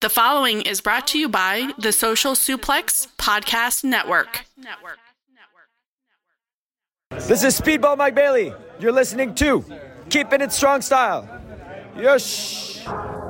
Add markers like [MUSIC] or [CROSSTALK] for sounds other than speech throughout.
The following is brought to you by the Social Suplex Podcast Network. This is Speedball Mike Bailey. You're listening to Keeping It Strong Style. Yes.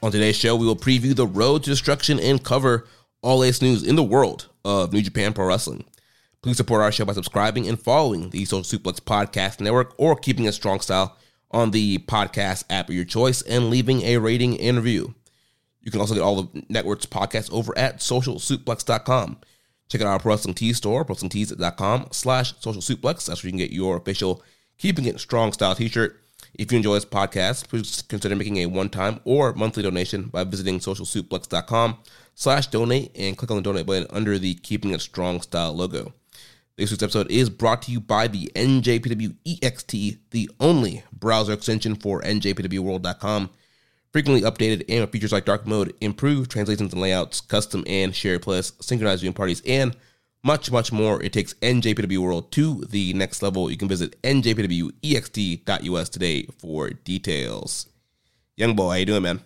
On today's show, we will preview the road to destruction and cover all latest news in the world of New Japan Pro Wrestling. Please support our show by subscribing and following the Social Suplex Podcast Network or Keeping a Strong Style on the podcast app of your choice and leaving a rating and review. You can also get all the network's podcasts over at socialsuplex.com. Check out our Pro Wrestling Tees store, prowrestlingtees.com slash social suplex. That's where you can get your official Keeping It Strong style t-shirt. If you enjoy this podcast, please consider making a one-time or monthly donation by visiting socialsuplex.com slash donate and click on the donate button under the Keeping It Strong style logo. This week's episode is brought to you by the NJPW EXT, the only browser extension for NJPWWorld.com. Frequently updated and with features like dark mode, improved translations and layouts, custom and shared plus, synchronized viewing parties, and much, much more. It takes NJPW World to the next level. You can visit njpwext.us today for details. Young boy, how you doing, man?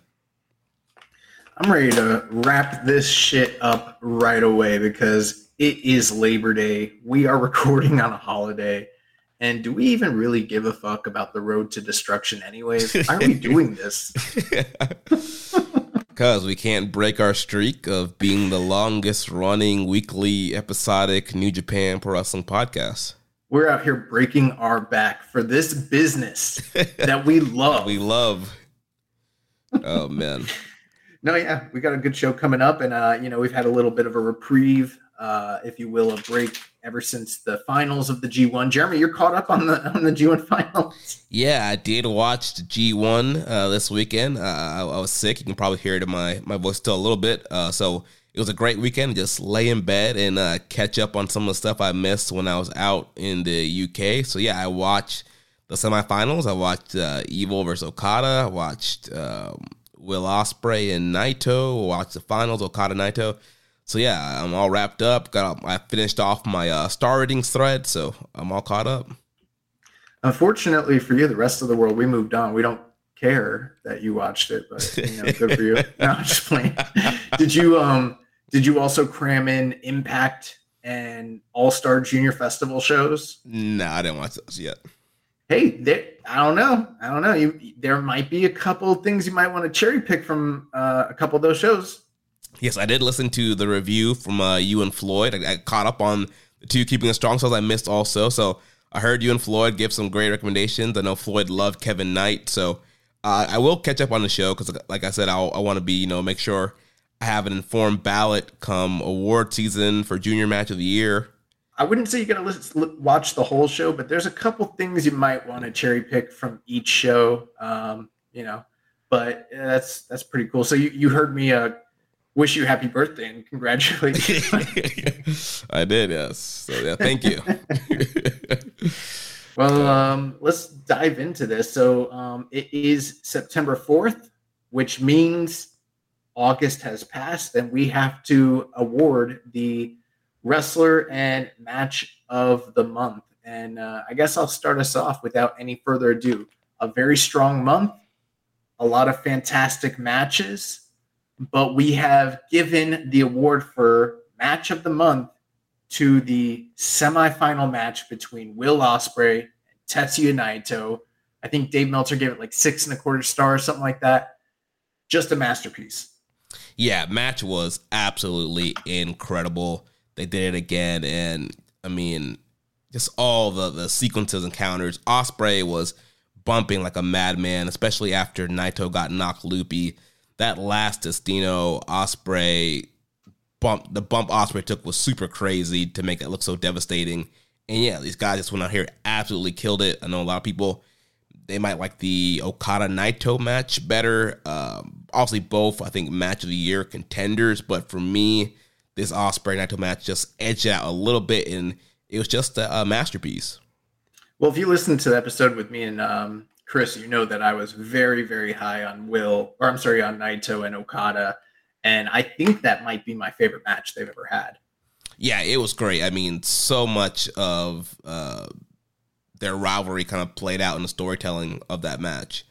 I'm ready to wrap this shit up right away because it is Labor Day. We are [LAUGHS] recording on a holiday. And do we even really give a fuck about the road to destruction, anyways? Why are we [LAUGHS] doing this? [LAUGHS] Because we can't break our streak of being the longest running weekly episodic New Japan Pro Wrestling podcast. We're out here breaking our back for this business [LAUGHS] that we love. We love. Oh, man. [LAUGHS] no, yeah, we got a good show coming up. And, uh, you know, we've had a little bit of a reprieve, uh, if you will, a break ever since the finals of the G1. Jeremy, you're caught up on the on the G1 [LAUGHS] finals. Yeah, I did watch the G1 uh, this weekend. Uh, I, I, was sick. You can probably hear it in my my voice still a little bit. Uh, so it was a great weekend. Just lay in bed and uh, catch up on some of the stuff I missed when I was out in the UK. So yeah, I watched the semifinals. I watched uh, Evil versus Okada. I watched um, Will Ospreay and Naito. Watched the finals, Okada Naito so yeah, I'm all wrapped up. Got I finished off my uh, star ratings thread, so I'm all caught up. Unfortunately for you, the rest of the world, we moved on. We don't care that you watched it, but you know, good for you. [LAUGHS] No, I'm just playing. did you um did you also cram in Impact and All Star Junior Festival shows? No, I didn't watch those yet. Hey, there, I don't know. I don't know. You, there might be a couple things you might want to cherry pick from uh, a couple of those shows. Yes, I did listen to the review from uh, you and Floyd. I, I, caught up on the two keeping it strong shows I missed also. So I heard you and Floyd give some great recommendations. I know Floyd loved Kevin Knight, so uh, I will catch up on the show because, like I said, I'll, i want to be you know make sure I have an informed ballot come award season for Junior Match of the Year. I wouldn't say you got to watch the whole show, but there's a couple things you might want to cherry pick from each show. Um, you know, but that's that's pretty cool. So you, you heard me uh, wish you happy birthday and congratulations. [LAUGHS] I did, yes. So yeah, thank you. [LAUGHS] well, um, let's dive into this. So um, it is September 4th, which means August has passed, and we have to award the wrestler and match of the month. And uh, I guess I'll start us off without any further ado. A very strong month, a lot of fantastic matches, but we have given the award for match of the month to the semifinal match between Will Ospreay and Tetsuya Naito. I think Dave Meltzer gave it like six and a quarter stars, something like that. Just a masterpiece. Yeah, match was absolutely incredible. They did it again, and I mean, just all the the sequences and counters. Ospreay was bumping like a madman, especially after Naito got knocked loopy. That last Destino Ospreay bump, the bump Ospreay took was super crazy to make it look so devastating. And yeah, these guys just went out here absolutely killed it. I know a lot of people they might like the Okada Naito match better. Um, obviously, both I think match of the year contenders, but for me, this Ospreay Naito match just edged out a little bit, and it was just a, a masterpiece. Well, if you listen to the episode with me and um, Chris, you know that I was very, very high on Will, or I'm sorry, on Naito and Okada, and I think that might be my favorite match they've ever had. Yeah, it was great. I mean, so much of uh, their rivalry kind of played out in the storytelling of that match.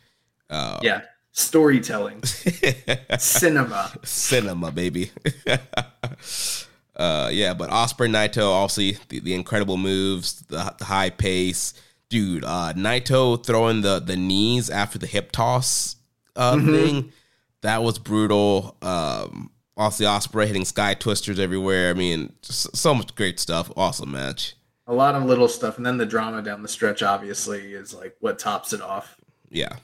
Uh, yeah, storytelling, [LAUGHS] cinema, cinema, baby. [LAUGHS] uh, yeah, but Ospreay Naito, obviously the, the incredible moves, the, the, high pace, dude. Uh, Naito throwing the the knees after the hip toss uh, mm-hmm. thing, that was brutal. Um, obviously Ospreay hitting sky twisters everywhere. I mean, so much great stuff. Awesome match. A lot of little stuff, and then the drama down the stretch obviously is like what tops it off. Yeah.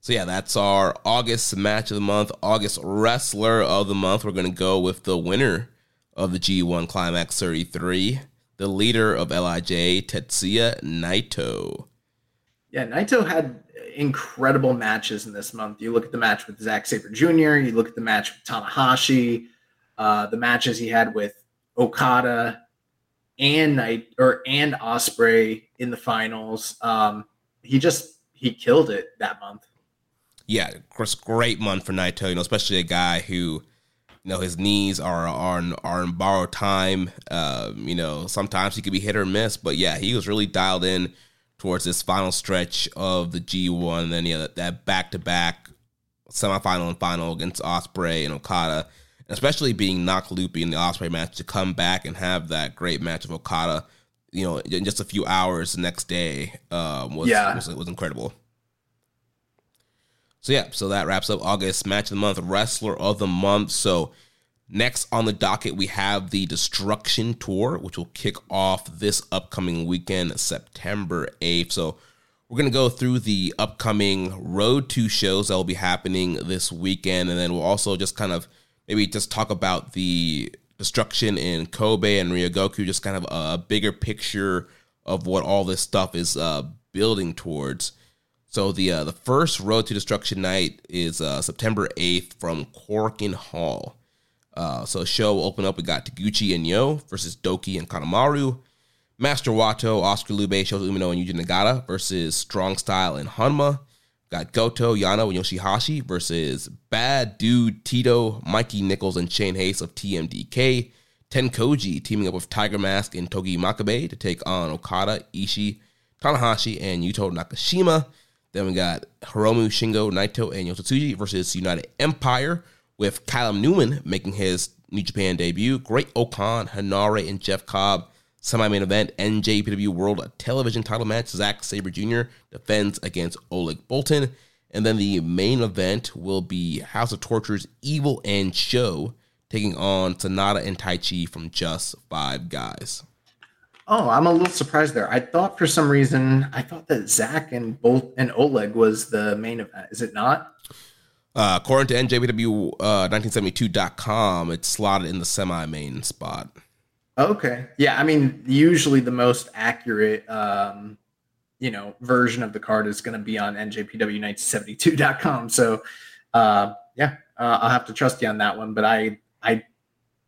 So yeah, that's our August match of the month, August wrestler of the month. We're gonna go with the winner of the G1 Climax 33, the leader of LIJ, Tetsuya Naito. Yeah, Naito had incredible matches in this month. You look at the match with Zack Sabre Jr., you look at the match with Tanahashi, uh, the matches he had with Okada and Night or and Ospreay in the finals. Um, he just he killed it that month. Yeah, great month for Naito. You know, especially a guy who you know his knees are are are in borrowed time. Um, you know, sometimes he could be hit or miss, but yeah, he was really dialed in towards this final stretch of the G1. Then yeah, that back to back semifinal and final against Ospreay and Okada, especially being knocked loopy in the Ospreay match to come back and have that great match of Okada. You know, in just a few hours the next day um, was, yeah. was was incredible. So yeah, so that wraps up August match of the month, wrestler of the month. So next on the docket we have the Destruction Tour, which will kick off this upcoming weekend, September 8th. So we're gonna go through the upcoming road to shows that will be happening this weekend, and then we'll also just kind of maybe just talk about the destruction in Kobe and Ryogoku, just kind of a, bigger picture of what all this stuff is uh, building towards. So the uh, the first Road to Destruction night is uh, September 8th from Korakuen Hall. Uh, so show will open up. We got Taguchi and Yo versus Douki and Kanemaru. Master Wato, Oskar Leube, Shota Umino, and Yuji Nagata versus Strong Style and Honma. Got Goto, Yano, and Yoshihashi versus Bad Dude, Tito, Mikey Nicholls, and Shane Haste of TMDK. Tenkoji teaming up with Tiger Mask and Togi Makabe to take on Okada, Ishii, Tanahashi, and Yuto Nakashima. Then we got Hiromu Shingo, Naito, and Yota Tsuji versus United Empire with Callum Newman making his New Japan debut. Great-O-Khan, Henare, and Jeff Cobb. Semi-main event, NJPW World Television title match. Zack Sabre Jr. defends against Oleg Boltin, And then the main event will be House of Torture's Evil and Sho taking on Sanada and Taichi from Just Five Guys. Oh, I'm a little surprised there. I thought for some reason I thought that Zack and Boltin Oleg was the main event. Is it not? Uh, according to NJPW uh, 1972.com, it's slotted in the semi-main spot. Okay. Yeah, I mean, usually the most accurate, um, you know, version of the card is going to be on NJPW 1972.com. So, uh, yeah, uh, I'll have to trust you on that one. But I, I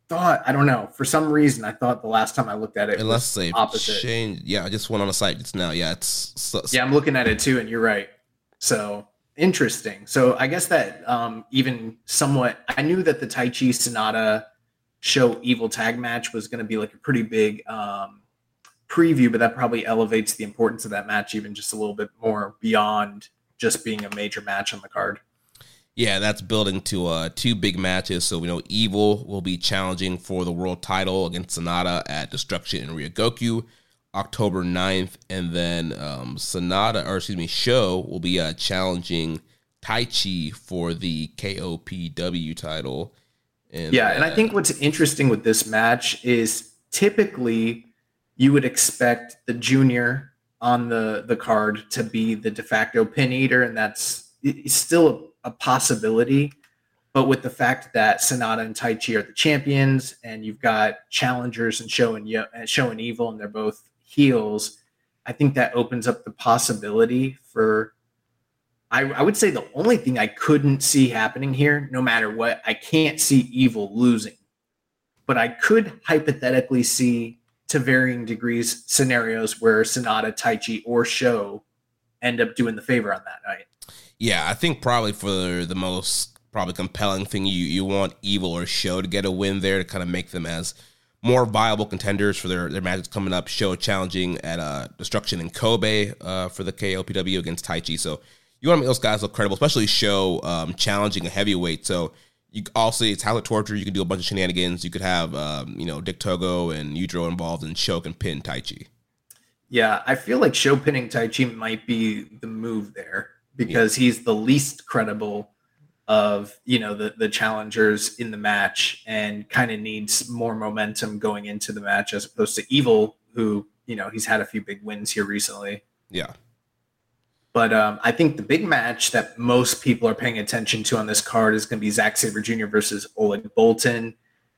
thought I don't know for some reason I thought the last time I looked at it unless they opposite. Change, yeah, I just went on the site just now. Yeah, it's so, yeah, I'm looking at it too, and you're right. So interesting. So I guess that um, even somewhat, I knew that the Tai Chi Sanada Sho evil tag match was going to be like a pretty big um, preview, but that probably elevates the importance of that match even just a little bit more beyond just being a major match on the card. Yeah, that's building to uh, two big matches. So we know Evil will be challenging for the world title against Sanada at Destruction in Ryogoku October 9th. And then um, Sanada, or excuse me, Sho will be uh, challenging Taichi for the KOPW title. And, yeah, and I think what's interesting with this match is typically you would expect the junior on the the card to be the de facto pin eater, and that's still a, possibility. But with the fact that Sanada and Taichi are the champions, and you've got challengers and Sho and Sho and Evil, and they're both heels, I think that opens up the possibility for I, I, would say the only thing I couldn't see happening here, no matter what, I can't see Evil losing. But I could hypothetically see, to varying degrees, scenarios where Sanada, Taichi, or Sho end up doing the favor on that night. Yeah, I think probably for the most probably compelling thing, you you want Evil or Sho to get a win there to kind of make them as more viable contenders for their, their matches coming up. Sho challenging at uh, Destruction in Kobe uh, for the KOPW against Taichi. So you want to make those guys look credible, especially Sho um, challenging a heavyweight. So you also it's talent torture. You can do a bunch of shenanigans. You could have um, you know Dick Togo and Yujiro involved, and Sho can pin Taichi. Yeah, I feel like Sho pinning Taichi might be the move there because yeah. he's the least credible of you know the the challengers in the match and kind of needs more momentum going into the match as opposed to Evil, who you know he's had a few big wins here recently. Yeah. But um, I think the big match that most people are paying attention to on this card is going to be Zack Sabre Jr. versus Oleg Boltin,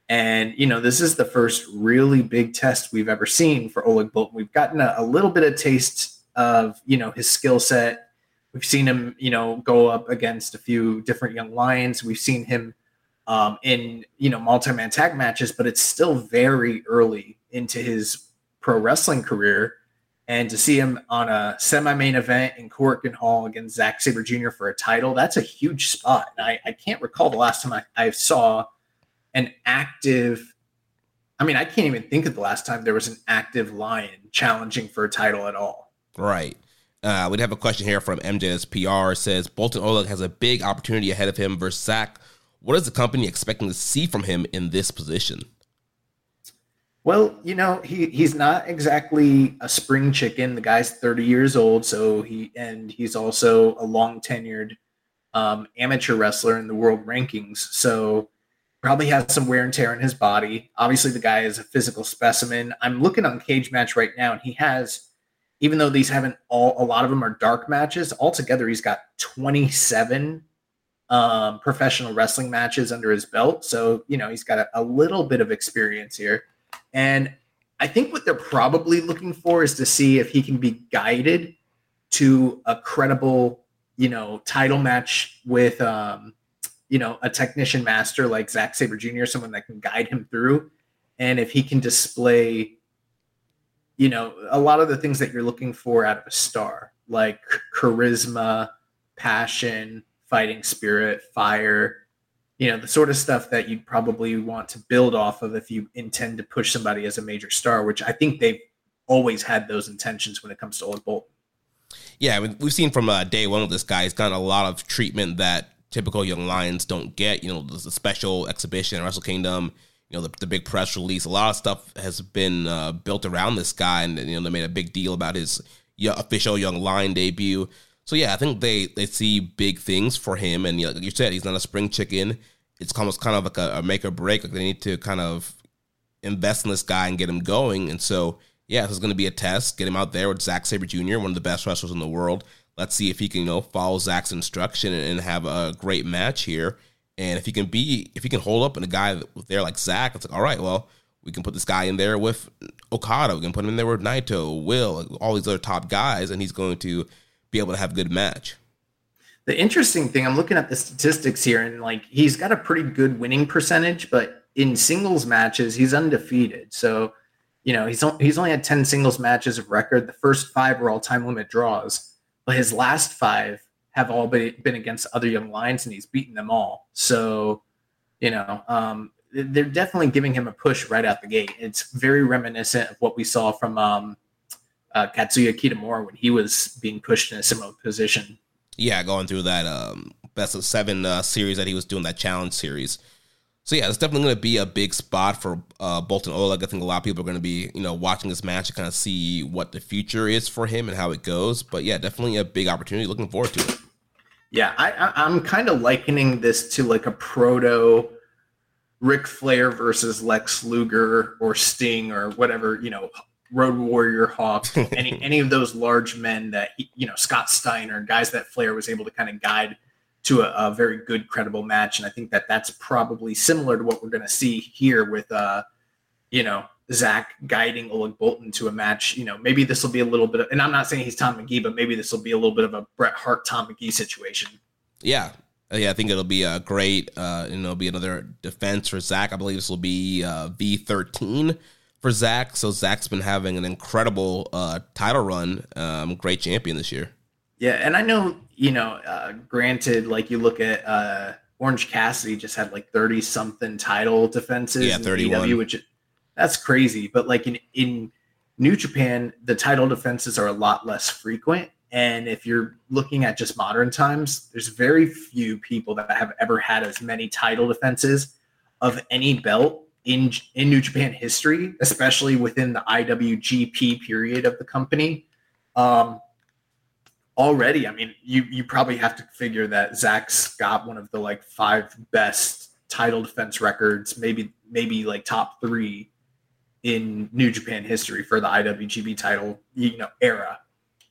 And, you know, this is the first really big test we've ever seen for Oleg Boltin. We've gotten a, a little bit of taste of, you know, his skill set. We've seen him, you know, go up against a few different young lions. We've seen him um, in, you know, multi-man tag matches, but it's still very early into his pro wrestling career. And to see him on a semi-main event in Korakuen Hall against Zack Sabre Jr. for a title, that's a huge spot. And I, I can't recall the last time I, I saw an active I mean, I can't even think of the last time there was an active lion challenging for a title at all. Right. Uh, we'd have a question here from MJ's PR. says Boltin Oleg has a big opportunity ahead of him versus Zack. What is the company expecting to see from him in this position? Well, you know, he he's not exactly a spring chicken. The guy's 30 years old, so he and he's also a long tenured um, amateur wrestler in the world rankings. So probably has some wear and tear in his body. Obviously, the guy is a physical specimen. I'm looking on Cage Match right now, and he has, even though these haven't all, a lot of them are dark matches. Altogether, he's got 27 um, professional wrestling matches under his belt. So you know, he's got a, a little bit of experience here. And I think what they're probably looking for is to see if he can be guided to a credible, you know, title match with, um, you know, a technician master like Zack Sabre Jr., someone that can guide him through. And if he can display, you know, a lot of the things that you're looking for out of a star, like charisma, passion, fighting spirit, fire, you know the sort of stuff that you'd probably want to build off of if you intend to push somebody as a major star which i think they've always had those intentions when it comes to old boltin yeah we've seen from uh, day one with this guy he's gotten a lot of treatment that typical young lions don't get you know the special exhibition wrestle kingdom you know the, the big press release a lot of stuff has been uh, built around this guy and you know they made a big deal about his official young lion debut so yeah, I think they they see big things for him, and you know, like you said, he's not a spring chicken. It's almost kind of like a, a make or break. Like they need to kind of invest in this guy and get him going. And so yeah, this is going to be a test. Get him out there with Zack Sabre Jr., one of the best wrestlers in the world. Let's see if he can you know follow Zack's instruction and have a great match here. And if he can be, if he can hold up and a guy there like Zack, it's like, all right, well, we can put this guy in there with Okada. We can put him in there with Naito, Will, all these other top guys, and he's going to be able to have a good match. The interesting thing, I'm looking at the statistics here, and like he's got a pretty good winning percentage, but in singles matches, he's undefeated. So, you know, he's he's only had 10 singles matches of record. The first five were all time limit draws, but his last five have all been, been against other young lions, and he's beaten them all. So, you know, um, they're definitely giving him a push right out the gate. It's very reminiscent of what we saw from um, uh, Katsuya Kitamura when he was being pushed in a similar position. Yeah, going through that um, best of seven uh, series that he was doing, that challenge series. So yeah, it's definitely going to be a big spot for uh, Boltin Oleg. I think a lot of people are going to be, you know, watching this match to kind of see what the future is for him and how it goes. But yeah, definitely a big opportunity. Looking forward to it. Yeah, I, I, I'm kind of likening this to like a proto Ric Flair versus Lex Luger or Sting or whatever, you know, Road Warrior Hawk, [LAUGHS] any any of those large men that you know, Scott Steiner, guys that Flair was able to kind of guide to a, a, very good, credible match. And I think that that's probably similar to what we're going to see here with, uh, you know, Zack guiding Oleg Boltin to a match. You know, maybe this will be a little bit of, and I'm not saying he's Tom Magee, but maybe this will be a little bit of a Bret Hart, Tom Magee situation. Yeah. Uh, yeah, I think it'll be a great, uh, you know, be another defense for Zack. I believe this will be uh, V13 for Zack. So Zack's been having an incredible uh, title run. Um, great champion this year. Yeah, and I know you know, uh, granted, like you look at uh, Orange Cassidy just had like 30 something title defenses. Yeah, 31. which that's crazy. But like in, in New Japan, the title defenses are a lot less frequent. And if you're looking at just modern times, there's very few people that have ever had as many title defenses of any belt in in New Japan history, especially within the IWGP period of the company. Um, already, I mean, you you probably have to figure that Zack's got one of the like five best title defense records, maybe maybe like top three in New Japan history for the IWGP title, you know, era.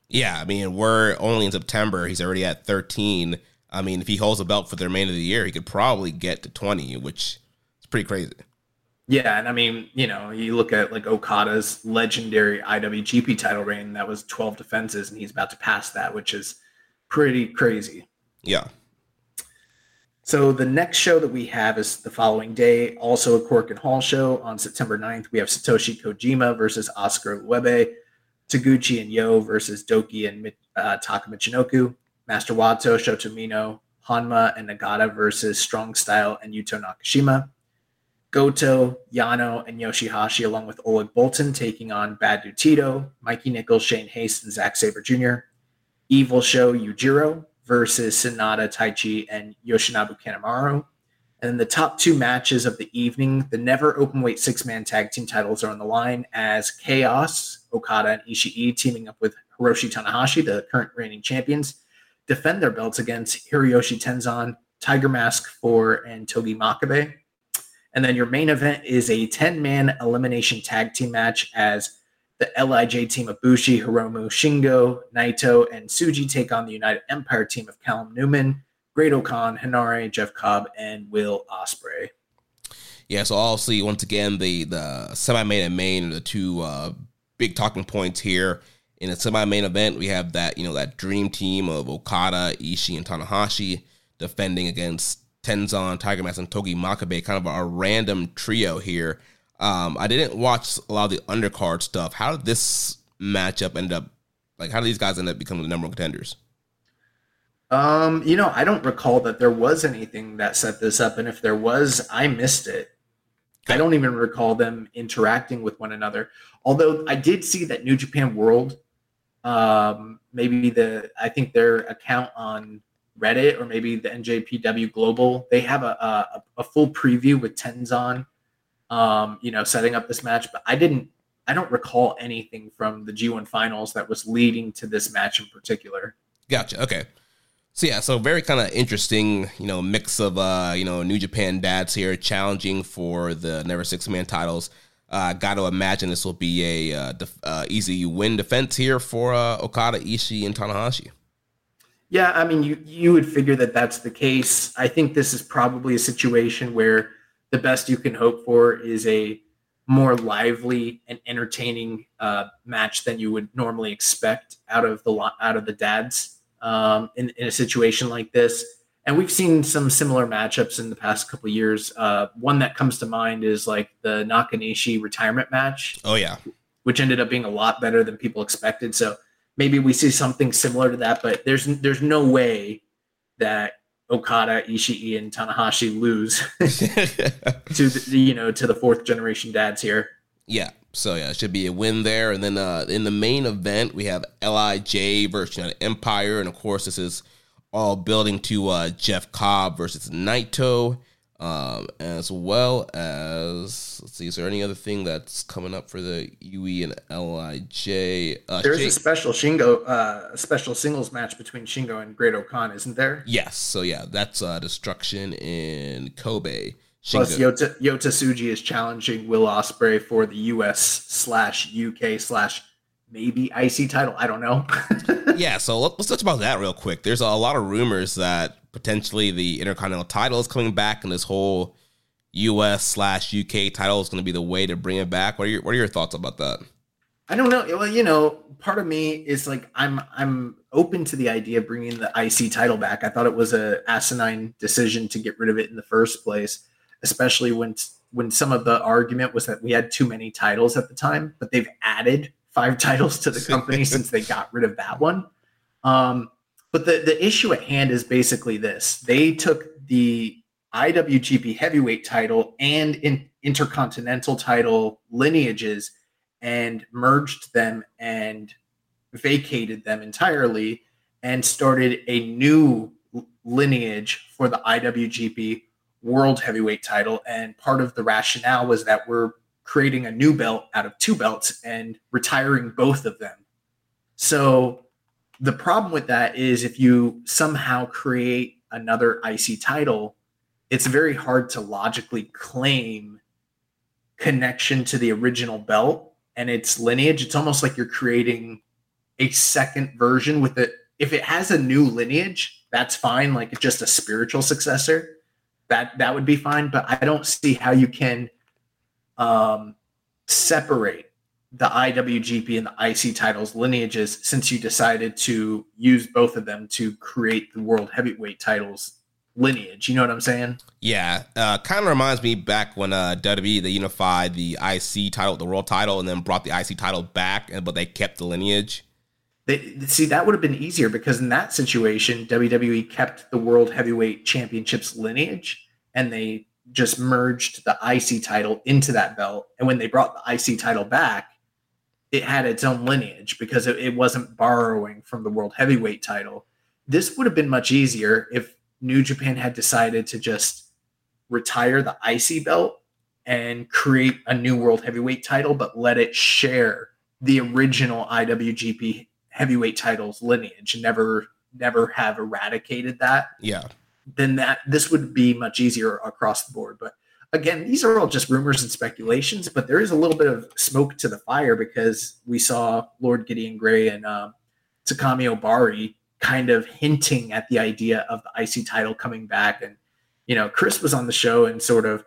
Yeah, I mean, we're only in September. He's already at 13. I mean, if he holds a belt for the remainder of the year, he could probably get to 20, which is pretty crazy. Yeah, and I mean, you know, you look at like Okada's legendary IWGP title reign that was 12 defenses, and he's about to pass that, which is pretty crazy. Yeah. So the next show that we have is the following day, also a Korakuen Hall show on September 9th. We have Satoshi Kojima versus Oskar Leube, Taguchi and Yo versus Douki and uh, Taka Michinoku, Master Wato, Shota Hanma, and Nagata versus Strong Style and Yuto Nakashima. Goto, Yano, and Yoshihashi, along with Oleg Boltin, taking on Bad Dude Tito, Mikey Nicholls, Shane Haste, and Zack Sabre Jr. Evil Sho Yujiro versus Sanada, Taichi, and Yoshinobu Kanemaru. And the top two matches of the evening, the never openweight six man tag team titles are on the line as Chaos, Okada, and Ishii teaming up with Hiroshi Tanahashi, the current reigning champions, defend their belts against Hiroyoshi Tenzan, Tiger Mask 4, and Togi Makabe. And then your main event is a 10 man elimination tag team match as the LIJ team of Bushi, Hiromu, Shingo, Naito, and Tsuji take on the United Empire team of Callum Newman, Great-O-Khan, Jeff Cobb, and Will Ospreay. Yeah, so obviously, once again, the the semi main and main are the two uh, big talking points here. In a semi main event, we have that you know that dream team of Okada, Ishii, and Tanahashi defending against Tenzan, Tiger Mask, and Togi Makabe, kind of a, random trio here. Um, I didn't watch a lot of the undercard stuff. How did this matchup end up? Like, how do these guys end up becoming the number one contenders? Um, you know, I don't recall that there was anything that set this up, and if there was, I missed it. Okay. I don't even recall them interacting with one another. Although I did see that New Japan World, um, maybe the I think their account on Reddit or maybe the NJPW Global, they have a, a, a full preview with Tenzan, um, you know, setting up this match. But I didn't, I don't recall anything from the G1 finals that was leading to this match in particular. Gotcha. Okay. So yeah, so very kind of interesting, you know, mix of uh, you know, New Japan dads here challenging for the Never Six Man titles. Uh, Got to imagine this will be a uh, def- uh, easy win defense here for uh, Okada, Ishii, and Tanahashi. Yeah, I mean, you you would figure that that's the case. I think this is probably a situation where the best you can hope for is a more lively and entertaining uh, match than you would normally expect out of the out of the dads um, in, in a situation like this. And we've seen some similar matchups in the past couple years. Uh, one that comes to mind is like the Nakanishi retirement match. Oh yeah, which ended up being a lot better than people expected. So maybe we see something similar to that, but there's there's no way that Okada, Ishii, and Tanahashi lose [LAUGHS] to the, you know to the fourth generation dads here. Yeah. So yeah, it should be a win there. And then uh, in the main event, we have Lij versus United Empire, and of course, this is all building to uh, Jeff Cobb versus Naito um, as well as let's see, is there any other thing that's coming up for the UE and Lij? Uh, There's a special Shingo, uh, special singles match between Shingo and Great-O-Khan, isn't there? Yes. So yeah, that's uh, destruction in Kobe. Shingo. Plus, Yota, Yota Tsuji is challenging Will Ospreay for the US slash UK slash maybe IC title. I don't know. [LAUGHS] yeah, so let's touch about that real quick. There's a lot of rumors that potentially the Intercontinental title is coming back, and this whole US slash UK title is going to be the way to bring it back. What are your What are your thoughts about that? I don't know. Well, you know, part of me is like I'm I'm open to the idea of bringing the IC title back. I thought it was a asinine decision to get rid of it in the first place, especially when when some of the argument was that we had too many titles at the time, but they've added five [LAUGHS] titles to the company [LAUGHS] since they got rid of that one. Um, but the, the issue at hand is basically this they took the IWGP heavyweight title and in, intercontinental title lineages and merged them and vacated them entirely and started a new lineage for the IWGP World Heavyweight title. And part of the rationale was that we're creating a new belt out of two belts and retiring both of them. So the problem with that is if you somehow create another IC title, it's very hard to logically claim connection to the original belt and its lineage. It's almost like you're creating a second version with it. If it has a new lineage, that's fine. Like just a spiritual successor. That that would be fine. But I don't see how you can um, separate the IWGP and the IC titles lineages since you decided to use both of them to create the World Heavyweight titles lineage. You know what I'm saying? Yeah, uh, kind of reminds me back when uh, WWE they unified the IC title, the World title, and then brought the IC title back, but they kept the lineage. They, see, that would have been easier because in that situation, WWE kept the World Heavyweight Championships lineage, and they just merged the IC title into that belt. And when they brought the IC title back, it had its own lineage because it, it wasn't borrowing from the World Heavyweight title. This would have been much easier if New Japan had decided to just retire the IC belt and create a new World Heavyweight title, but let it share the original IWGP Heavyweight titles lineage. Never, never have eradicated that. Yeah. Then that this would be much easier across the board. But again, these are all just rumors and speculations, but there is a little bit of smoke to the fire because we saw Lord Gideon Grey and uh, Takami Ohbari kind of hinting at the idea of the IC title coming back. And, you know, Chris was on the show and sort of,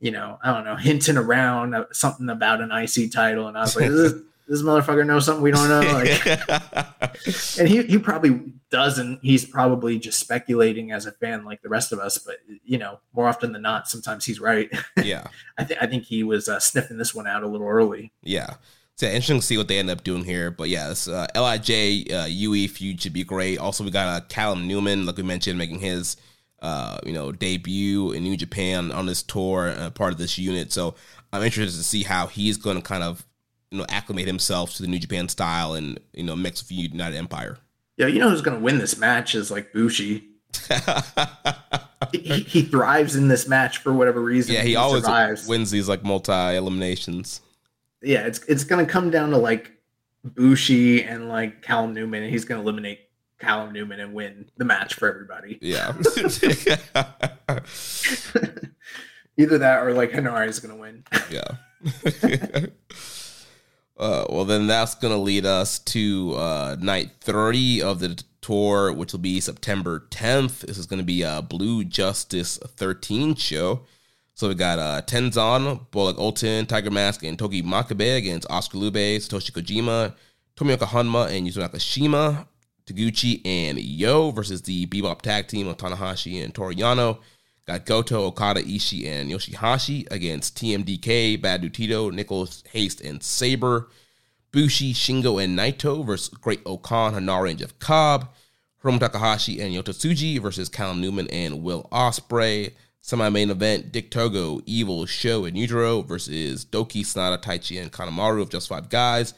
you know, I don't know, hinting around something about an IC title. And I was like, this, [LAUGHS] this motherfucker knows something we don't know. Like, [LAUGHS] and he, he probably doesn't. He's probably just speculating as a fan like the rest of us. But, you know, more often than not, sometimes he's right. [LAUGHS] Yeah. I, th- I think he was uh, sniffing this one out a little early. Yeah. So interesting to see what they end up doing here. But yeah, this uh, Lij uh, UE feud should be great. Also, we got uh, Callum Newman, like we mentioned, making his uh, you know debut in New Japan on this tour, uh, part of this unit. So I'm interested to see how he's going to kind of you know acclimate himself to the New Japan style and you know mix with United Empire. Yeah, you know who's going to win this match is like Bushi. [LAUGHS] he, he, thrives in this match for whatever reason. Yeah, he, he always survives. wins these like multi eliminations yeah, it's it's gonna come down to like Bushi and like Callum Newman, and he's gonna eliminate Callum Newman and win the match for everybody. Yeah. [LAUGHS] Either that or like Henare is gonna win. yeah. [LAUGHS] uh, well, then that's gonna lead us to uh, night thirty of the tour, which will be September 10th. This is going to be a Blue Justice 13 show. So we got uh, Tenzan, Bolak Olten, Tiger Mask, and Togi Makabe against Oskar Leube, Satoshi Kojima, Tomoaki Honma, and Yuto Nakashima. Taguchi and Yo versus the Bebop tag team of Tanahashi and Toru Yano. Got Goto, Okada, Ishii, and Yoshihashi against TMDK, Bad Tito, Nicholas Haste, and Sabre. Bushi, Shingo, and Naito versus Great-O-Khan, Henare, and Jeff Cobb. Hiromu Takahashi and Yota Tsuji versus Callum Newman and Will Ospreay. Semi-main event: Dick Togo, Evil, Sho, and Yujiro versus Douki, Sanada, Taichi, and Kanemaru of Just Five Guys.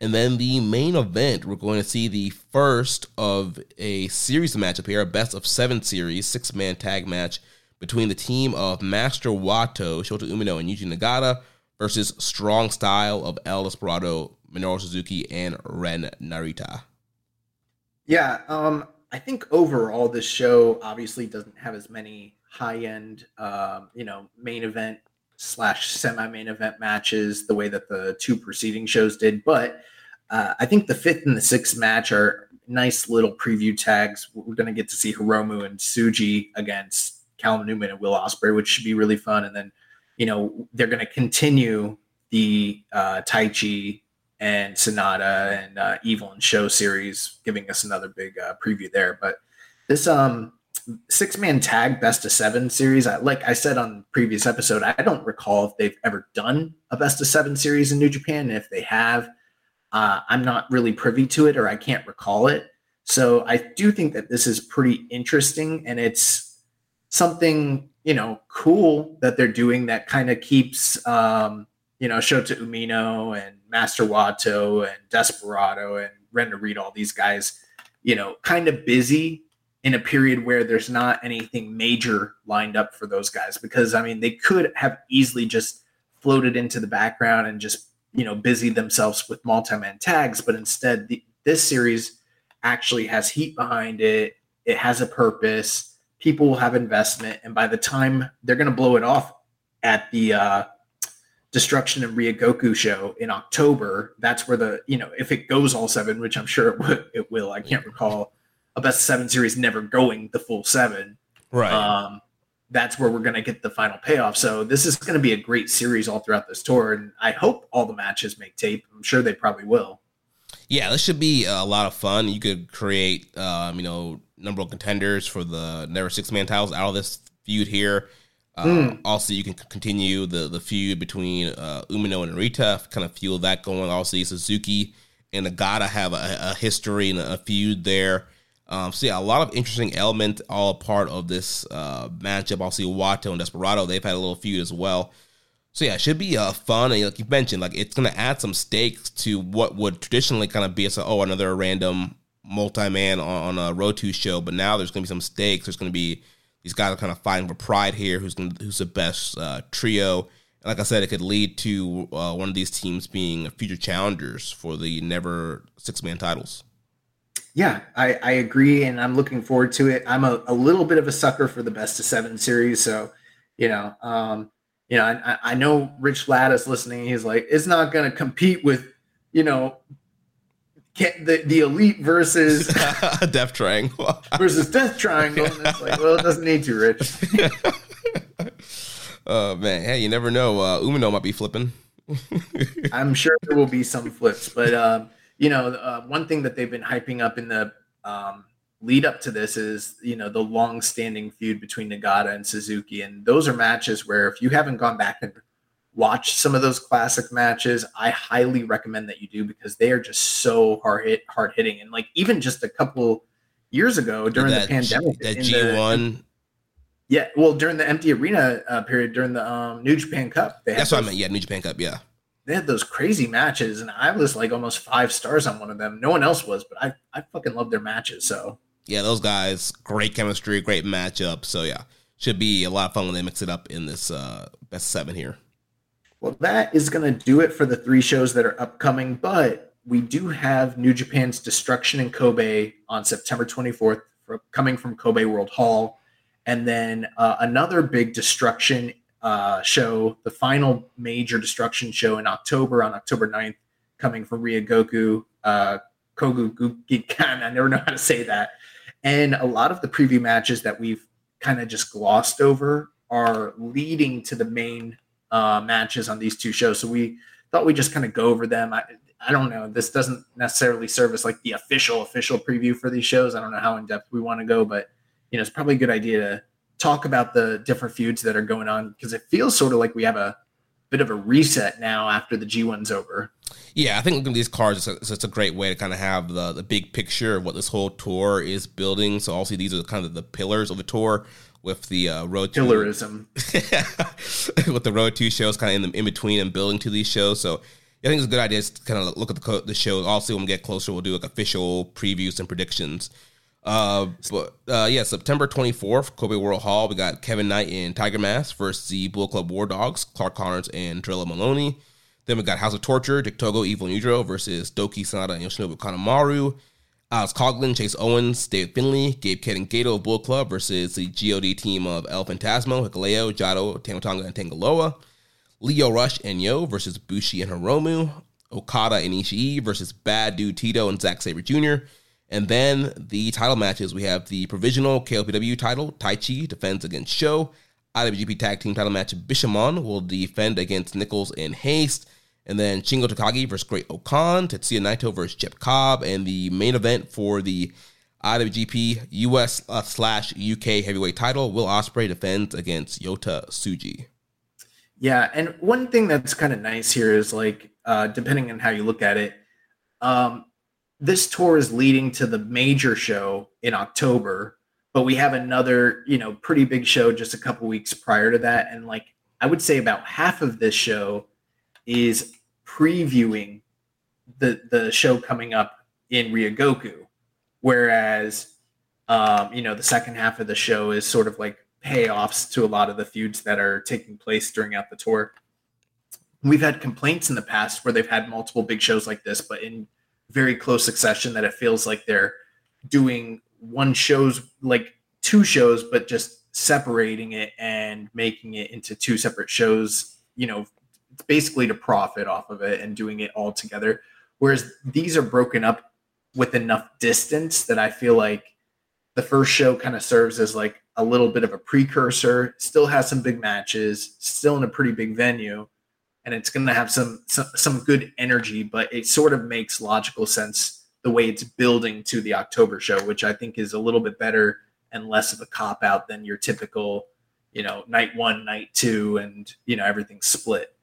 And then the main event, we're going to see the first of a series of matchup here, a best of seven series, six man tag match between the team of Master Wato, Shota Umino, and Yuji Nagata versus Strong Style of El Desperado, Minoru Suzuki, and Ren Narita. Yeah, um, I think overall this show obviously doesn't have as many high end, um, you know, main event slash semi main event matches the way that the two preceding shows did. But uh, I think the fifth and the sixth match are nice little preview tags. We're going to get to see Hiromu and Tsuji against Callum Newman and Will Ospreay, which should be really fun. And then, you know, they're going to continue the uh, Taichi and Sanada and uh, Evil and Sho series, giving us another big uh, preview there. But this um six man tag best of seven series, I, like I said on previous episode, I don't recall if they've ever done a best of seven series in New Japan. And if they have, uh, I'm not really privy to it or I can't recall it. So I do think that this is pretty interesting and it's something, you know, cool that they're doing that kind of keeps, um, you know, Shota Umino and Master Wato and Desperado and Ren Narita, all these guys, you know, kind of busy in a period where there's not anything major lined up for those guys because I mean they could have easily just floated into the background and just you know busy themselves with multi-man tags but instead the, this series actually has heat behind it. It has a purpose people will have investment and by the time they're going to blow it off at the uh, destruction and Ryogoku show in october that's where the you know if it goes all seven which i'm sure it, w- it will i can't recall a best seven series never going the full seven. Right. Um, that's where we're going to get the final payoff. So this is going to be a great series all throughout this tour, and I hope all the matches make tape. I'm sure they probably will. Yeah, this should be a lot of fun. You could create, um, you know, number of contenders for the never six man titles out of this feud here. Uh, mm. Also, you can continue the the feud between uh, Umino and Narita, kind of fuel that going. Also, Suzuki and Nagata have a, a history and a feud there. Um, so yeah, a lot of interesting elements all part of this uh, matchup. I'll Wato and Desperado. They've had a little feud as well. So yeah, it should be uh, fun. And like you mentioned, like it's gonna add some stakes to what would traditionally kind of be a oh another random multi-man on, on a Road to show. But now there's gonna be some stakes. There's gonna be these guys are kind of fighting for pride here. Who's gonna, who's the best uh, trio? And like I said, it could lead to uh, one of these teams being future challengers for the never six man titles yeah, I, I agree, and I'm looking forward to it. I'm a, a little bit of a sucker for the best of seven series, so you know, um, you know, I, I know Rich is listening. He's like, it's not going to compete with, you know, the the elite versus [LAUGHS] Death Triangle [LAUGHS] versus Death Triangle. And it's like, well, it doesn't need to, Rich. [LAUGHS] Oh man, hey, you never know. Uh, Umino might be flipping. I'm sure there will be some flips, but um, you know, uh, one thing that they've been hyping up in the um, lead up to this is, you know, the long standing feud between Nagata and Suzuki. And those are matches where if you haven't gone back and watched some of those classic matches, I highly recommend that you do because they are just so hard hit, hard hitting. And like even just a couple years ago during that, the pandemic, that G1. yeah, well, during the empty arena uh, period, during the um, New Japan Cup, that's what I meant. Yeah, New Japan Cup. Yeah, they had those crazy matches, and I was like almost five stars on one of them. No one else was, but I I fucking love their matches. So yeah, those guys, great chemistry, great matchup. So yeah, should be a lot of fun when they mix it up in this uh, best seven here. Well, that is going to do it for the three shows that are upcoming, but we do have New Japan's Destruction in Kobe on September 24th, for, coming from Kobe World Hall, and then uh, another big Destruction uh, show, the final major destruction show in October on October 9th, coming from Ryogoku, uh, Kogu Gugikan. I never know how to say that. And a lot of the preview matches that we've kind of just glossed over are leading to the main uh, matches on these two shows. So we thought we'd just kind of go over them. I, I don't know. This doesn't necessarily serve as like the official official preview for these shows. I don't know how in depth we want to go, but you know, it's probably a good idea to talk about the different feuds that are going on because it feels sort of like we have a bit of a reset now after the G1's over. Yeah, I think looking at these cards, it's it's a great way to kind of have the, the big picture of what this whole tour is building. So, also, these are kind of the pillars of the tour with the uh, road to pillarism, [LAUGHS] with the road two shows kind of in the in between and building to these shows. So, I think it's a good idea to kind of look at the the shows. Also, when we get closer, we'll do like official previews and predictions. Uh, but uh, yeah, September 24th, Kobe World Hall, we got Kevin Knight and Tiger Mask versus the Bullet Club War Dogs, Clark Connors and Drilla Moloney. Then we got House of Torture, Dick Togo, Evil Nudro versus Douki Sanada and Yoshinobu Kanemaru. Uh, Alex Coughlin, Chase Owens, David Finlay, Gabe Kidd and Gato of Bullet Club versus the GOD team of El Phantasmo, Hikuleo, Jado, Tamatonga, and Tangaloa. Lio Rush and Yo versus Bushi and Hiromu. Okada and Ishii versus Bad Dude Tito and Zack Sabre Jr. And then the title matches, we have the provisional KOPW title, Taichi defends against Sho. IWGP Tag Team title match, Bishamon will defend against Nicholls and Haste. And then Shingo Takagi versus Great-O-Khan, Tetsuya Naito versus Jeff Cobb, and the main event for the IWGP US uh, slash UK heavyweight title, Will Ospreay defends against Yota Tsuji. Yeah, and one thing that's kind of nice here is like, uh, depending on how you look at it, um, this tour is leading to the major show in October, but we have another, you know, pretty big show just a couple weeks prior to that. And like I would say about half of this show is previewing the the show coming up in Ryogoku. Whereas um, you know, the second half of the show is sort of like payoffs to a lot of the feuds that are taking place during out the tour. We've had complaints in the past where they've had multiple big shows like this, but in very close succession that it feels like they're doing one shows like two shows but just separating it and making it into two separate shows you know basically to profit off of it and doing it all together. Whereas these are broken up with enough distance that i feel like the first show kind of serves as like a little bit of a precursor still has some big matches still in a pretty big venue and it's going to have some, some some good energy but it sort of makes logical sense the way it's building to the october show which i think is a little bit better and less of a cop out than your typical you know night one night two and you know everything split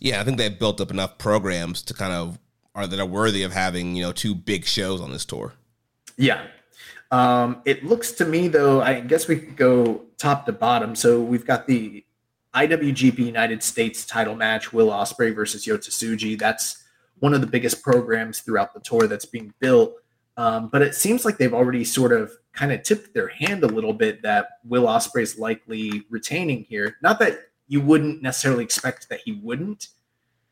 yeah i think they've built up enough programs to kind of are that are worthy of having you know two big shows on this tour yeah um, it looks to me though i guess we could go top to bottom so we've got the IWGP United States title match, Will Ospreay versus Yota Tsuji. That's one of the biggest programs throughout the tour that's being built. Um, but it seems like they've already sort of kind of tipped their hand a little bit that Will Ospreay is likely retaining here. Not that you wouldn't necessarily expect that he wouldn't,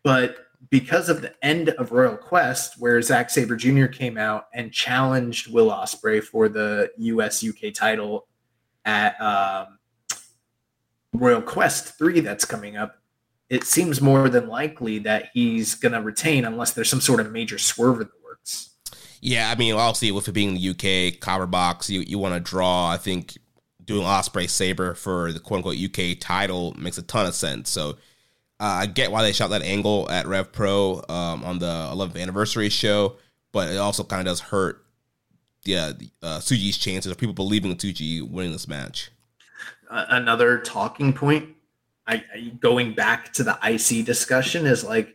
but because of the end of Royal Quest, where Zack Sabre Jr. came out and challenged Will Ospreay for the US UK title at um, Royal Quest 3 that's coming up, it seems more than likely that he's going to retain unless there's some sort of major swerve in the works. Yeah, I mean, obviously, with it being the UK Copper Box, you, you want to draw. I think doing Ospreay Sabre for the quote unquote UK title makes a ton of sense. So uh, I get why they shot that angle at Rev Pro um, on the 11th anniversary show, but it also kind of does hurt yeah, uh, Tsuji's chances of people believing in Tsuji winning this match another talking point. I, I, going back to the IC discussion is like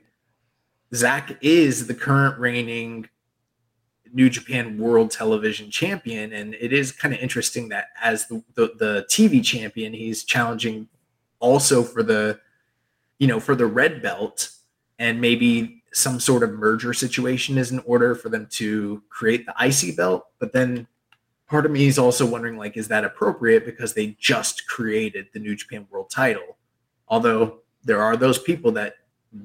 Zack is the current reigning New Japan World Television Champion, and it is kind of interesting that as the, the, the TV champion, he's challenging also for the you know for the red belt, and maybe some sort of merger situation is in order for them to create the IC belt. But then part of me is also wondering like is that appropriate because they just created the new japan world title although there are those people that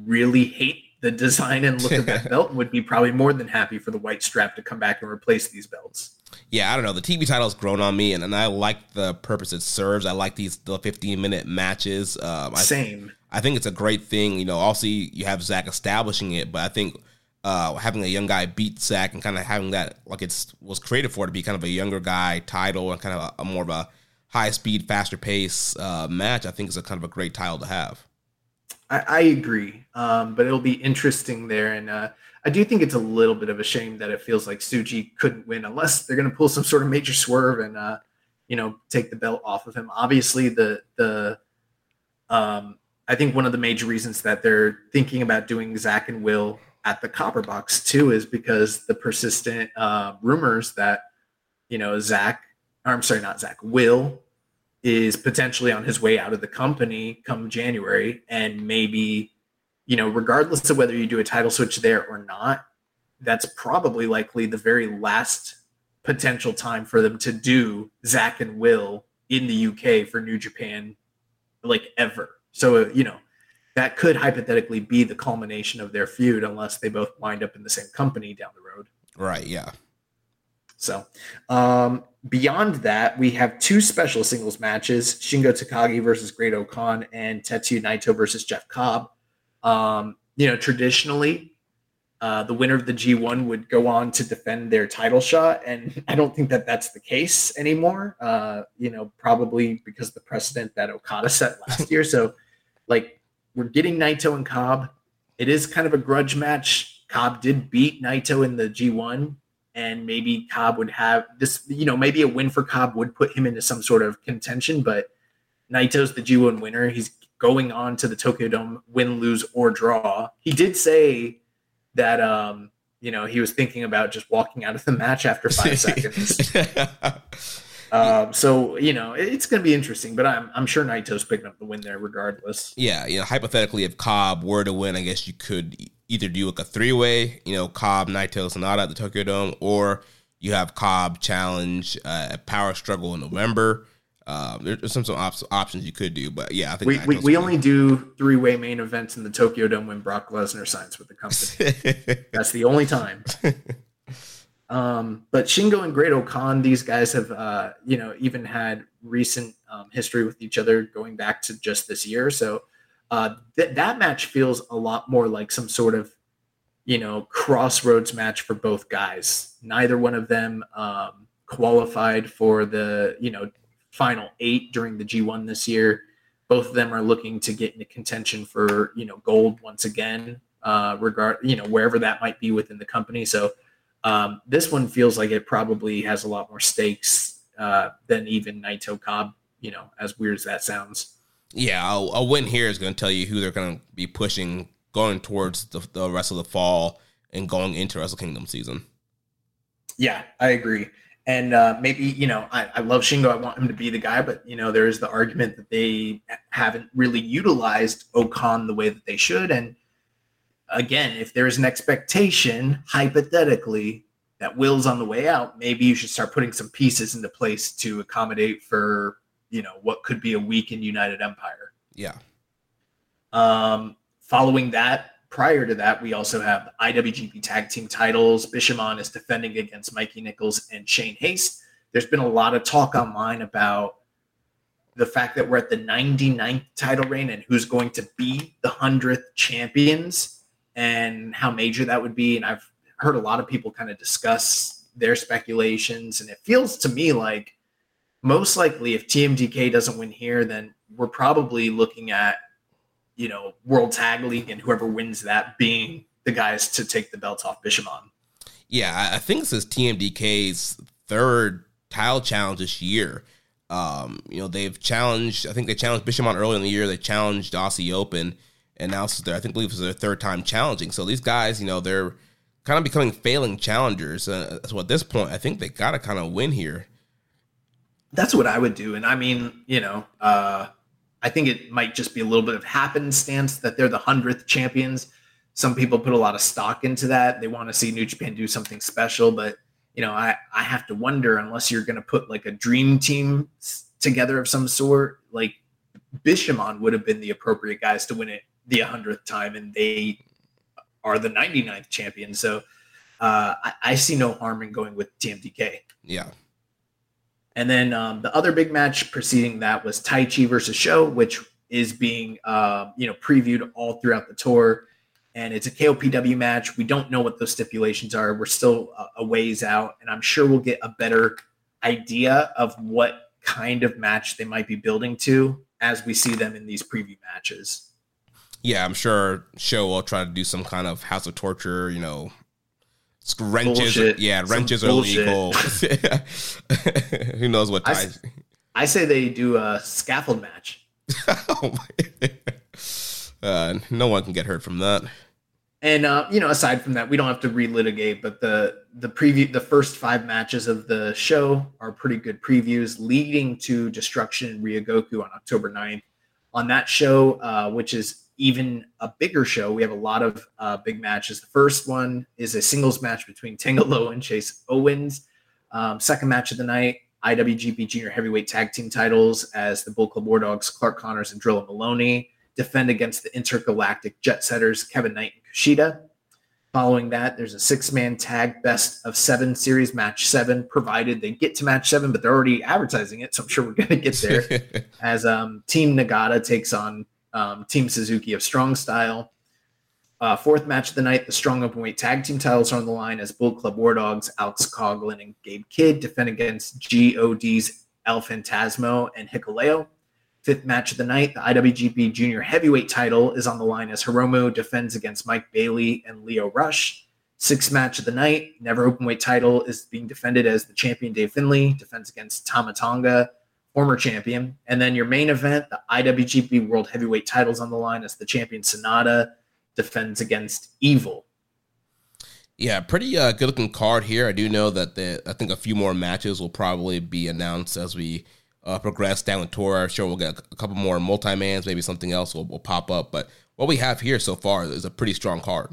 really hate the design and look of that [LAUGHS] belt would be probably more than happy for the white strap to come back and replace these belts. Yeah i don't know. The tv title's grown on me and, and i like the purpose it serves. I like these the 15 minute matches. Um, I, same. I think it's a great thing you know. Also you have zack establishing it but i think uh, having a young guy beat Zack and kind of having that like it's was created for to be kind of a younger guy title and kind of a, a more of a high speed, faster pace uh, match. I think is a kind of a great title to have. I, I agree, um, but it'll be interesting there, and uh, I do think it's a little bit of a shame that it feels like Tsuji couldn't win unless they're going to pull some sort of major swerve and uh, you know take the belt off of him. Obviously, the the um, I think one of the major reasons that they're thinking about doing Zack and Will at the Copper Box too is because the persistent uh, rumors that you know Zack, or I'm sorry, not Zack, Will is potentially on his way out of the company come January, and maybe you know, regardless of whether you do a title switch there or not, that's probably likely the very last potential time for them to do Zack and Will in the UK for New Japan, like ever. So, uh, you know, that could hypothetically be the culmination of their feud unless they both wind up in the same company down the road. Right. Yeah. So, um, beyond that, we have two special singles matches Shingo Takagi versus Great-O-Khan and Tetsuya Naito versus Jeff Cobb. Um, you know, traditionally, uh, the winner of the G1 would go on to defend their title shot. And I don't think that that's the case anymore. Uh, you know, probably because the precedent that Okada set last year. So, like, we're getting Naito and Cobb. It is kind of a grudge match. Cobb did beat Naito in the G1, and maybe Cobb would have this, you know, maybe a win for Cobb would put him into some sort of contention, but Naito's the G1 winner. He's going on to the Tokyo Dome, win, lose, or draw. He did say that um, you know, he was thinking about just walking out of the match after five [LAUGHS] seconds. Um, so you know, it's going to be interesting, but I'm I'm sure Naito's picking up the win there regardless. Yeah, you know, hypothetically, if Cobb were to win, I guess you could either do like a three way, you know, Cobb, Naito, Sanada at the Tokyo Dome, or you have Cobb challenge uh, a power struggle in November. Um, there's some some op- options you could do, but yeah, I think we we, we only do three way main events in the Tokyo Dome when Brock Lesnar signs with the company. [LAUGHS] That's the only time. [LAUGHS] Um, but Shingo and Great-O-Khan, these guys have, uh, you know, even had recent um, history with each other going back to just this year. So uh, th- that match feels a lot more like some sort of, you know, crossroads match for both guys. Neither one of them um, qualified for the, you know, final eight during the G1 this year. Both of them are looking to get into contention for, you know, gold once again, uh, regard, you know, wherever that might be within the company. So, um, this one feels like it probably has a lot more stakes uh, than even Naito Cobb. You know, as weird as that sounds. Yeah, a, a win here is going to tell you who they're going to be pushing going towards the, the rest of the fall and going into Wrestle Kingdom season. Yeah, I agree. And uh, maybe, you know, I, I love Shingo. I want him to be the guy, but, you know, there is the argument that they haven't really utilized O-Khan the way that they should. And again, if there's an expectation, hypothetically, that Will's on the way out, maybe you should start putting some pieces into place to accommodate for, you know, what could be a weakened United Empire. Yeah. Um, following that, prior to that, we also have the IWGP Tag Team titles. Bishamon is defending against Mikey Nicholls and Shane Haste. There's been a lot of talk online about the fact that we're at the 99th title reign and who's going to be the 100th champions and how major that would be. And I've heard a lot of people kind of discuss their speculations. And it feels to me like most likely if TMDK doesn't win here, then we're probably looking at, you know, World Tag League and whoever wins that being the guys to take the belts off Bishamon. Yeah, I think this is TMDK's third tile challenge this year. Um, you know, they've challenged, I think they challenged Bishamon earlier in the year. They challenged Aussie Open and now is their, I think believe is their third time challenging. So these guys, you know, they're kind of becoming failing challengers. Uh, so at this point, I think they got to kind of win here. That's what I would do, and I mean, you know, uh, I think it might just be a little bit of happenstance that they're the hundredth champions. Some people put a lot of stock into that. They want to see New Japan do something special, but you know, I I have to wonder unless you're going to put like a dream team together of some sort, like Bishamon would have been the appropriate guys to win it the 100th time and they are the 99th champion. So uh, I, I, see no harm in going with TMDK. Yeah. And then um, the other big match preceding that was Taichi versus Sho, which is being uh, you know previewed all throughout the tour. And it's a KOPW match. We don't know what those stipulations are. We're still a ways out, and I'm sure we'll get a better idea of what kind of match they might be building to as we see them in these preview matches yeah, I'm sure Sho will try to do some kind of House of Torture, you know, wrenches. Bullshit. Yeah, wrenches are illegal. [LAUGHS] [LAUGHS] Who knows what ties? I, I, say they do a scaffold match. [LAUGHS] oh uh, no one can get hurt from that. and uh, you know, aside from that, we don't have to relitigate. But the the preview, the first five matches of the show are pretty good previews, leading to Destruction in Ryogoku on October 9th. On that show, uh, which is even a bigger show, we have a lot of uh, big matches. The first one is a singles match between [LAUGHS] Tanga Loa and Chase Owens. Um, second match of the night, IWGP Junior Heavyweight Tag Team titles as the Bull Club War Dogs, Clark Connors and Drilla Moloney defend against the intergalactic jet setters Kevin Knight and Kushida. Following that, there's a six man tag best of seven series match seven, provided they get to match seven, but they're already advertising it. So I'm sure we're going to get there [LAUGHS] as um, Team Nagata takes on um, Team Suzuki of Strong Style. Uh, fourth match of the night, the strong openweight tag team titles are on the line as Bull Club War Dogs, Alex Coughlin, and Gabe Kidd defend against GOD's El Phantasmo and Hikuleo. Fifth match of the night, the IWGP Junior Heavyweight title is on the line as Hiromu defends against Mike Bailey and Lio Rush. Sixth match of the night, Never Openweight title is being defended as the champion Dave Finlay defends against Tama Tonga, former champion. And then your main event, the IWGP World Heavyweight titles on the line as the champion Sanada defends against Evil. Yeah, pretty uh, good looking card here. I do know that the, I think a few more matches will probably be announced as we uh, progress down the tour. I'm sure we'll get a couple more multi mans, maybe something else will, will pop up. But what we have here so far is a pretty strong card.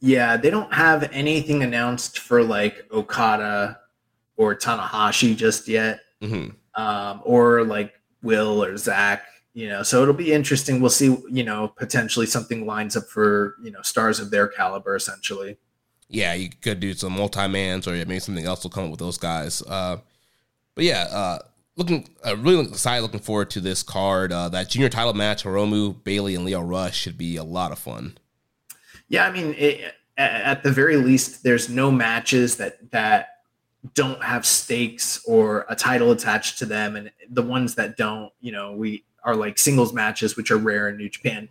Yeah, they don't have anything announced for like Okada or Tanahashi just yet, hmm um, or like Will or Zack. You know, so it'll be interesting. We'll see. You know, potentially something lines up for you know stars of their caliber, essentially. Yeah, you could do some multi mans, or maybe something else will come up with those guys. Uh, but yeah, uh, looking uh, really excited, looking forward to this card. Uh, that junior title match, Hiromu, Bailey, and Lio Rush should be a lot of fun. Yeah, I mean, it, at the very least, there's no matches that that don't have stakes or a title attached to them, and the ones that don't, you know, we are like singles matches, which are rare in New Japan.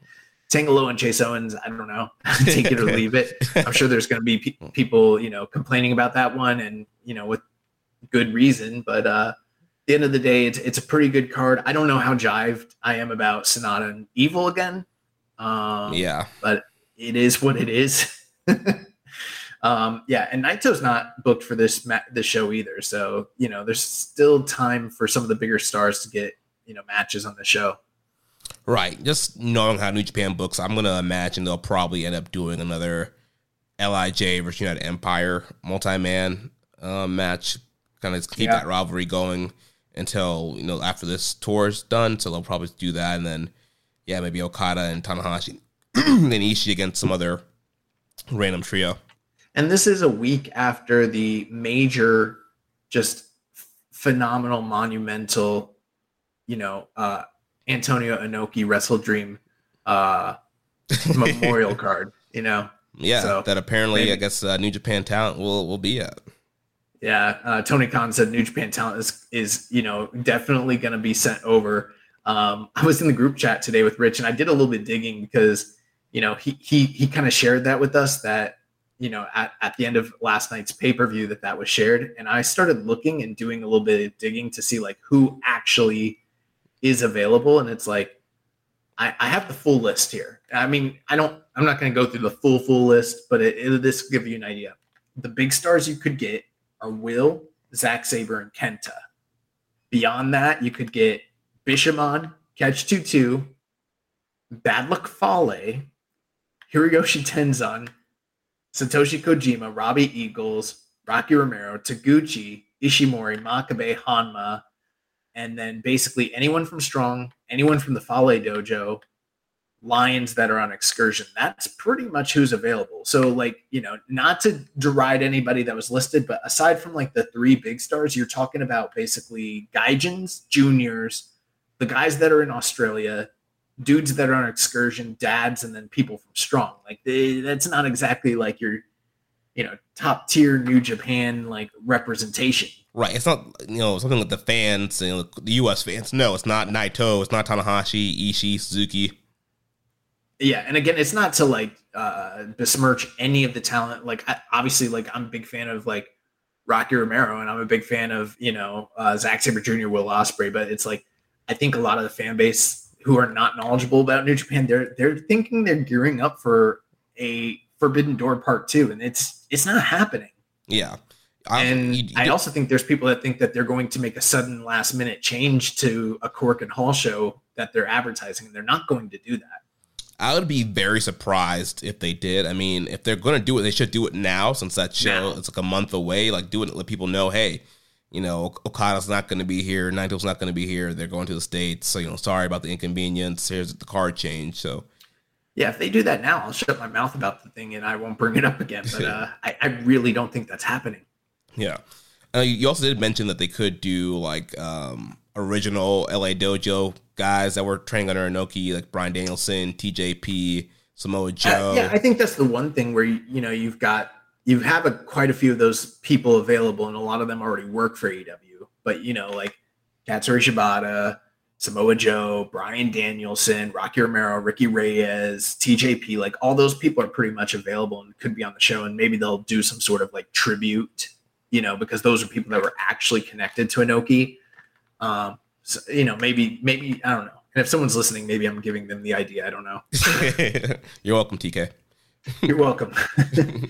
tangalo and Chase Owens, I don't know, [LAUGHS] take it or [LAUGHS] leave it. I'm sure there's going to be pe- people, you know, complaining about that one, and you know, with good reason. But uh, at the end of the day, it's it's a pretty good card. I don't know how jived I am about Sanada and Evil again. Um, Yeah, but it is what it is. [LAUGHS] um, yeah, and Naito's not booked for this ma- this show either, so you know there's still time for some of the bigger stars to get you know matches on the show. right. Just knowing how New Japan books, I'm gonna imagine they'll probably end up doing another Lij versus United Empire multi man uh, match, kind of keep Yeah. that rivalry going until you know after this tour is done. So they'll probably do that, and then yeah, maybe Okada and Tanahashi, [CLEARS THROAT] then Ishii against some other random trio. And this is a week after the major, just phenomenal, monumental, you know, uh, Antonio Inoki Wrestle Dream uh, [LAUGHS] memorial card. You know, Yeah, So, that apparently maybe- I guess uh, New Japan talent will will be at. Yeah, uh, Tony Khan said New Japan talent is is you know definitely going to be sent over. Um, I was in the group chat today with Rich, and I did a little bit digging because you know he he he kind of shared that with us that you know at, at the end of last night's pay per view that that was shared, and I started looking and doing a little bit of digging to see like who actually is available, and it's like I, I have the full list here. I mean, I don't. I'm not going to go through the full full list, but it, it, this give you an idea. The big stars you could get are Will, Zack Sabre, and Kenta. Beyond that, you could get Bishamon, Catch 2 2, Bad Luck Fale, Hiroyoshi Tenzan, Satoshi Kojima, Robbie Eagles, Rocky Romero, Taguchi, Ishimori, Makabe, Hanma, and then basically anyone from Strong, anyone from the Fale Dojo, lions that are on excursion. That's pretty much who's available. So, like, you know, not to deride anybody that was listed, but aside from like the three big stars, you're talking about basically Gaijins, juniors, the guys that are in Australia, dudes that are on excursion, dads, and then people from Strong. Like, they, that's not exactly like your, you know, top tier New Japan like representation. Right. It's not you know something with the fans, you know, the U.S. fans. No, it's not Naito. It's not Tanahashi, Ishii, Suzuki. Yeah, and again, it's not to like uh besmirch any of the talent. Like I, obviously, like I'm a big fan of like Rocky Romero, and I'm a big fan of you know uh, Zack Sabre Jr., Will Ospreay. But it's like I think a lot of the fan base who are not knowledgeable about New Japan, they're they're thinking they're gearing up for a Forbidden Door Part Two, and it's it's not happening. Yeah. I, and you, you I also think there's people that think that they're going to make a sudden last minute change to a Korakuen Hall show that they're advertising, and they're not going to do that. I would be very surprised if they did. I mean, if they're going to do it, they should do it now since that show is like a month away. Like, do it, let people know, hey, you know, Okada's not going to be here, Naito's not going to be here. They're going to the states, so you know, sorry about the inconvenience. Here's the card change. So, yeah, if they do that now, I'll shut my mouth about the thing and I won't bring it up again. But [LAUGHS] uh, I, I really don't think that's happening. Yeah. Uh, you also did mention that they could do like um, original LA Dojo guys that were training under Inoki, like Bryan Danielson, TJP, Samoa Joe. Uh, yeah, I think that's the one thing where you, you know you've got you have a, quite a few of those people available, and a lot of them already work for AEW. But you know, like Katsuyori Shibata, Samoa Joe, Bryan Danielson, Rocky Romero, Ricky Reyes, TJP, like all those people are pretty much available and could be on the show, and maybe they'll do some sort of like tribute, you know, because those are people that were actually connected to Inoki. Um, so, you know, maybe, maybe, I don't know. And if someone's listening, maybe I'm giving them the idea. I don't know. [LAUGHS] [LAUGHS] You're welcome, TK. You're welcome. [LAUGHS]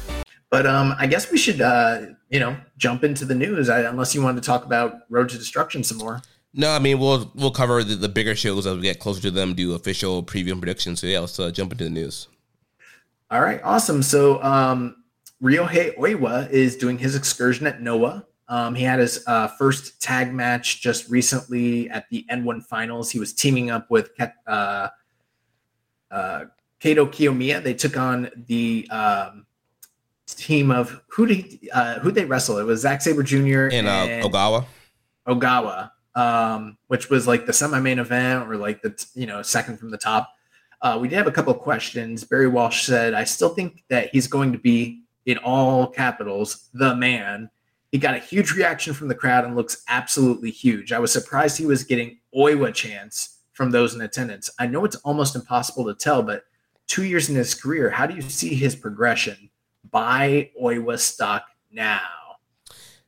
But um, I guess we should, uh, you know, jump into the news. I, unless you wanted to talk about Road to Destruction some more. No, I mean we'll we'll cover the, the bigger shows as we get closer to them. Do official preview and predictions. So yeah, let's uh, jump into the news. All right, awesome. So um, Ryohei Oiwa is doing his excursion at Noah. Um, he had his uh, first tag match just recently at the N1 Finals. He was teaming up with uh, uh, Kaito Kiyomiya. They took on the um, team of who did uh, who they wrestle? It was Zack Sabre Jr. and, uh, Ogawa. Ogawa, um, which was like the semi-main event or like the you know second from the top. Uh, we did have a couple of questions. Barry Walsh said, "I still think that he's going to be in all capitals the man." He got a huge reaction from the crowd and looks absolutely huge. I was surprised he was getting Oiwa chance from those in attendance. I know it's almost impossible to tell, but two years in his career, how do you see his progression? Buy Oiwa stock now.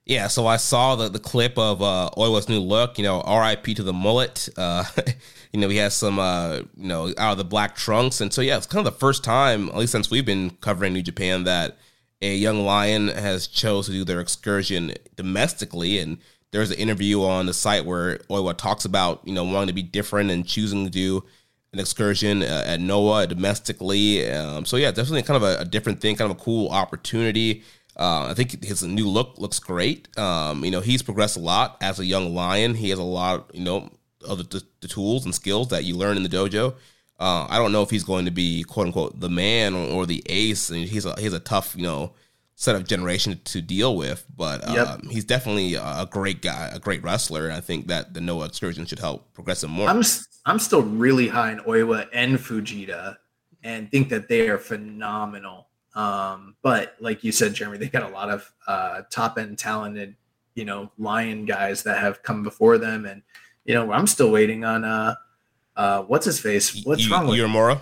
Yeah, so I saw the, the clip of uh, Oiwa's new look. You know, R.I.P. to the mullet. Uh, [LAUGHS] you know, he has some, uh, you know, out of the black trunks, and so yeah, it's kind of the first time, at least since we've been covering New Japan, that a young lion has chose to do their excursion domestically and there's an interview on the site where Oiwa talks about you know wanting to be different and choosing to do an excursion uh, at Noah domestically. Um, so yeah, definitely kind of a, a, different thing, kind of a cool opportunity. Uh, I think his new look looks great. Um, you know, he's progressed a lot as a young lion. He has a lot, you know, of the, the, tools and skills that you learn in the dojo. Uh, I don't know if he's going to be quote unquote the man or, or the ace. and he's a he's a tough you know set of generation to deal with, but um, yep. he's definitely a great guy, a great wrestler. And I think that the Noah excursion should help progress him more. I'm I'm still really high in Oiwa and Fujita, and think that they are phenomenal. Um, but like you said, Jeremy, they got a lot of uh, top end talented, you know, lion guys that have come before them, and you know, I'm still waiting on uh, uh, what's his face? What's wrong with Uemura?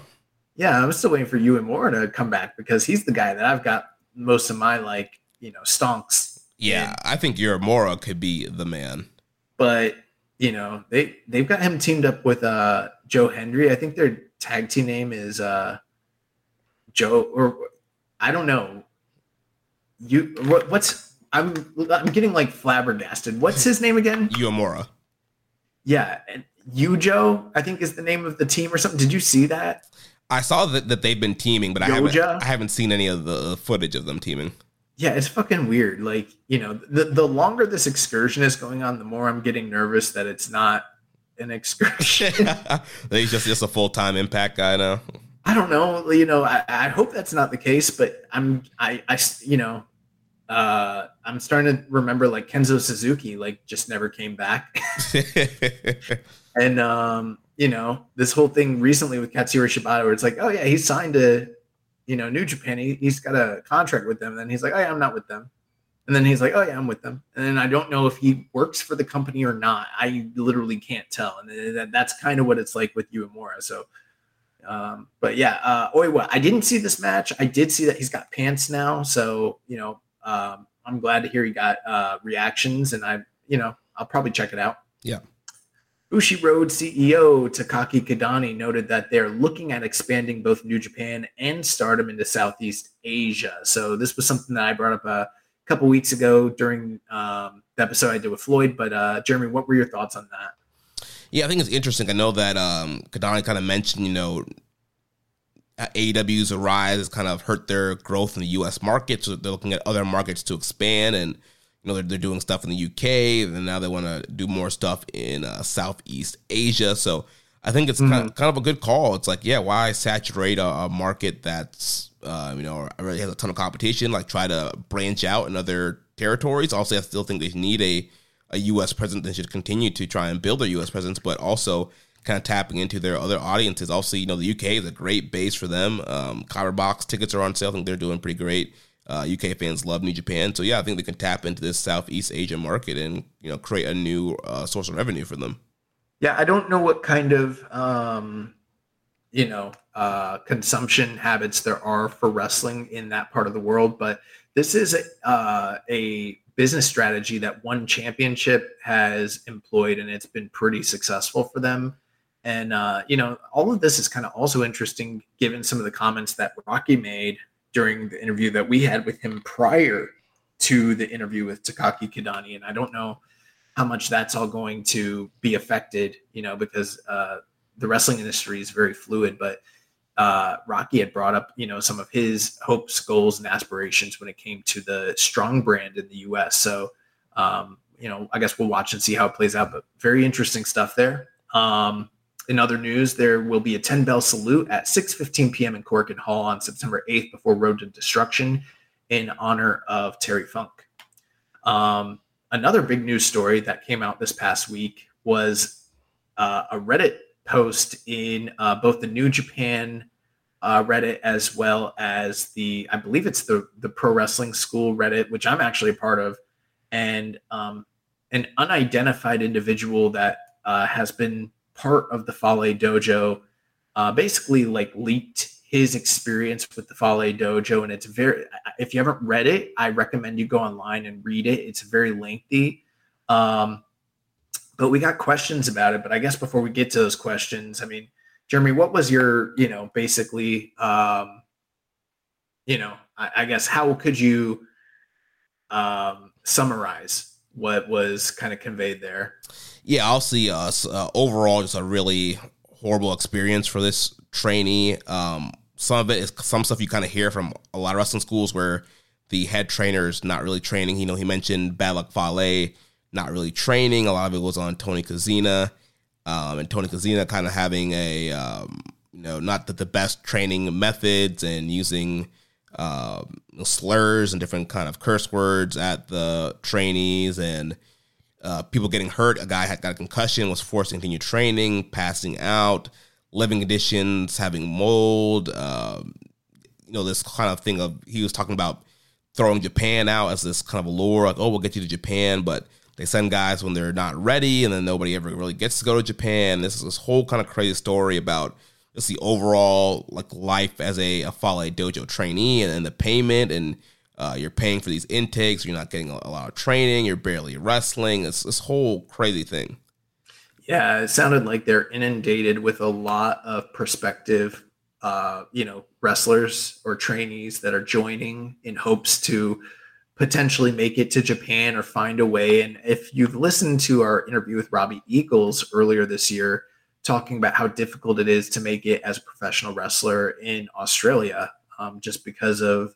Yeah, I'm still waiting for Uemura to come back because he's the guy that I've got most of my like, you know, stonks. Yeah, in. I think Uemura could be the man. But you know, they they've got him teamed up with uh Joe Hendry. I think their tag team name is uh Joe or I don't know. You what, what's I'm I'm getting like flabbergasted. What's his name again? [LAUGHS] Uemura. Yeah, and Yujo, I think is the name of the team or something. Did you see that? I saw that, that they've been teaming, but I haven't I haven't seen any of the footage of them teaming. Yeah, it's fucking weird. Like, you know, the, the longer this excursion is going on, the more I'm getting nervous that it's not an [LAUGHS] excursion. [LAUGHS] He's just just a full time impact guy now. I don't know. You know, I, I hope that's not the case, but I'm I I you know, uh, I'm starting to remember like Kenzo Suzuki, like just never came back. [LAUGHS] and um, you know, this whole thing recently with Katsuyori Shibata, where it's like, oh yeah, he signed to you know, New Japan. He, he's got a contract with them. And then he's like, oh, yeah, I'm not with them. And then he's like, oh, yeah, I'm with them. And then I don't know if he works for the company or not. I literally can't tell. And that's kind of what it's like with Uemura. So, um, but yeah, uh, Oiwa, I didn't see this match. I did see that he's got pants now. So, you know, um, I'm glad to hear he got uh, reactions. And I, you know, I'll probably check it out. Yeah. Bushiroad CEO Takaki Kidani noted that they're looking at expanding both New Japan and Stardom into Southeast Asia. So this was something that I brought up a couple weeks ago during um, the episode I did with Floyd. But uh, Jeremy, what were your thoughts on that? Yeah, I think it's interesting. I know that um, Kidani kind of mentioned, you know, AEW's rise has kind of hurt their growth in the U.S. market, so they're looking at other markets to expand and you know they're, they're doing stuff in the UK and now they want to do more stuff in uh, Southeast Asia. So I think it's mm-hmm. kind, of, kind of a good call. It's like yeah, why saturate a, a market that's uh, you know already has a ton of competition? Like try to branch out in other territories. Also, I still think they need a a U.S. presence and should continue to try and build their U.S. presence, but also kind of tapping into their other audiences. Also, you know, the UK is a great base for them. Um, Box tickets are on sale. I think they're doing pretty great. Uh, UK fans love New Japan, so yeah, I think they can tap into this Southeast Asian market and you know create a new uh, source of revenue for them. Yeah, I don't know what kind of um, you know uh, consumption habits there are for wrestling in that part of the world, but this is a, uh, a business strategy that one championship has employed, and it's been pretty successful for them. And uh, you know, all of this is kind of also interesting given some of the comments that Rocky made during the interview that we had with him prior to the interview with Takaki Kidani. And I don't know how much that's all going to be affected, you know, because uh, the wrestling industry is very fluid. But uh, Rocky had brought up, you know, some of his hopes, goals, and aspirations when it came to the strong brand in the U.S. So, um, you know, I guess we'll watch and see how it plays out. But very interesting stuff there. Um, in other news, there will be a 10 bell salute at 6:15 p.m. in Korakuen Hall on September 8th before Road to Destruction in honor of Terry Funk. Um, another big news story that came out this past week was uh, a Reddit post in uh, both the New Japan uh, Reddit as well as the I believe it's the the Pro Wrestling School Reddit, which I'm actually a part of, and um, an unidentified individual that uh, has been part of the Fale Dojo, uh, basically like leaked his experience with the Fale Dojo. And it's very, if you haven't read it, I recommend you go online and read it. It's very lengthy. Um, but we got questions about it. But I guess before we get to those questions, I mean, Jeremy, what was your, you know, basically, um, you know, I, I guess how could you um, summarize what was kind of conveyed there? Yeah, I'll see us uh, overall just a really horrible experience for this trainee. Um, some of it is some stuff you kind of hear from a lot of wrestling schools where the head trainer is not really training. You know, he mentioned Bad Luck Fale not really training. A lot of it was on Tony Kozina, um, and Tony Kozina kind of having a um, you know not the, the best training methods and using uh, slurs and different kind of curse words at the trainees and uh, people getting hurt. A guy had got a concussion, was forced to continue training, passing out, living conditions, having mold. Um, you know, this kind of thing of he was talking about throwing Japan out as this kind of lure, like, oh, we'll get you to Japan, but they send guys when they're not ready, and then nobody ever really gets to go to Japan. This is this whole kind of crazy story about just the overall like life as a, a Fale Dojo trainee and, and the payment and uh, you're paying for these intakes. You're not getting a, lot of training. You're barely wrestling. It's this whole crazy thing. Yeah, it sounded like they're inundated with a lot of prospective, uh, you know, wrestlers or trainees that are joining in hopes to potentially make it to Japan or find a way. And if you've listened to our interview with Robbie Eagles earlier this year, talking about how difficult it is to make it as a professional wrestler in Australia, um, just because of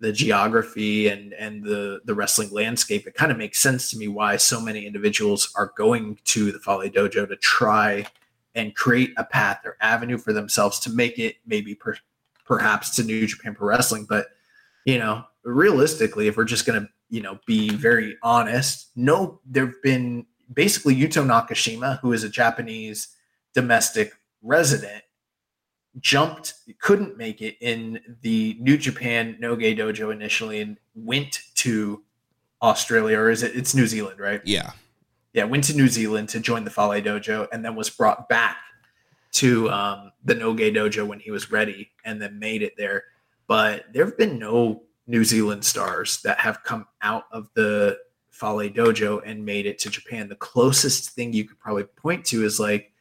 the geography and and the the wrestling landscape, it kind of makes sense to me why so many individuals are going to the Fale Dojo to try and create a path or avenue for themselves to make it maybe per, perhaps to New Japan Pro Wrestling. But you know, realistically, if we're just gonna you know be very honest, no, there've been basically Yuto Nakashima, who is a Japanese domestic resident, jumped, couldn't make it in the New Japan Noge Dojo initially, and went to Australia, or is it? It's New Zealand, right? Yeah. Yeah, went to New Zealand to join the Fale Dojo, and then was brought back to um, the Noge Dojo when he was ready, and then made it there. But there have been no New Zealand stars that have come out of the Fale Dojo and made it to Japan. The closest thing you could probably point to is like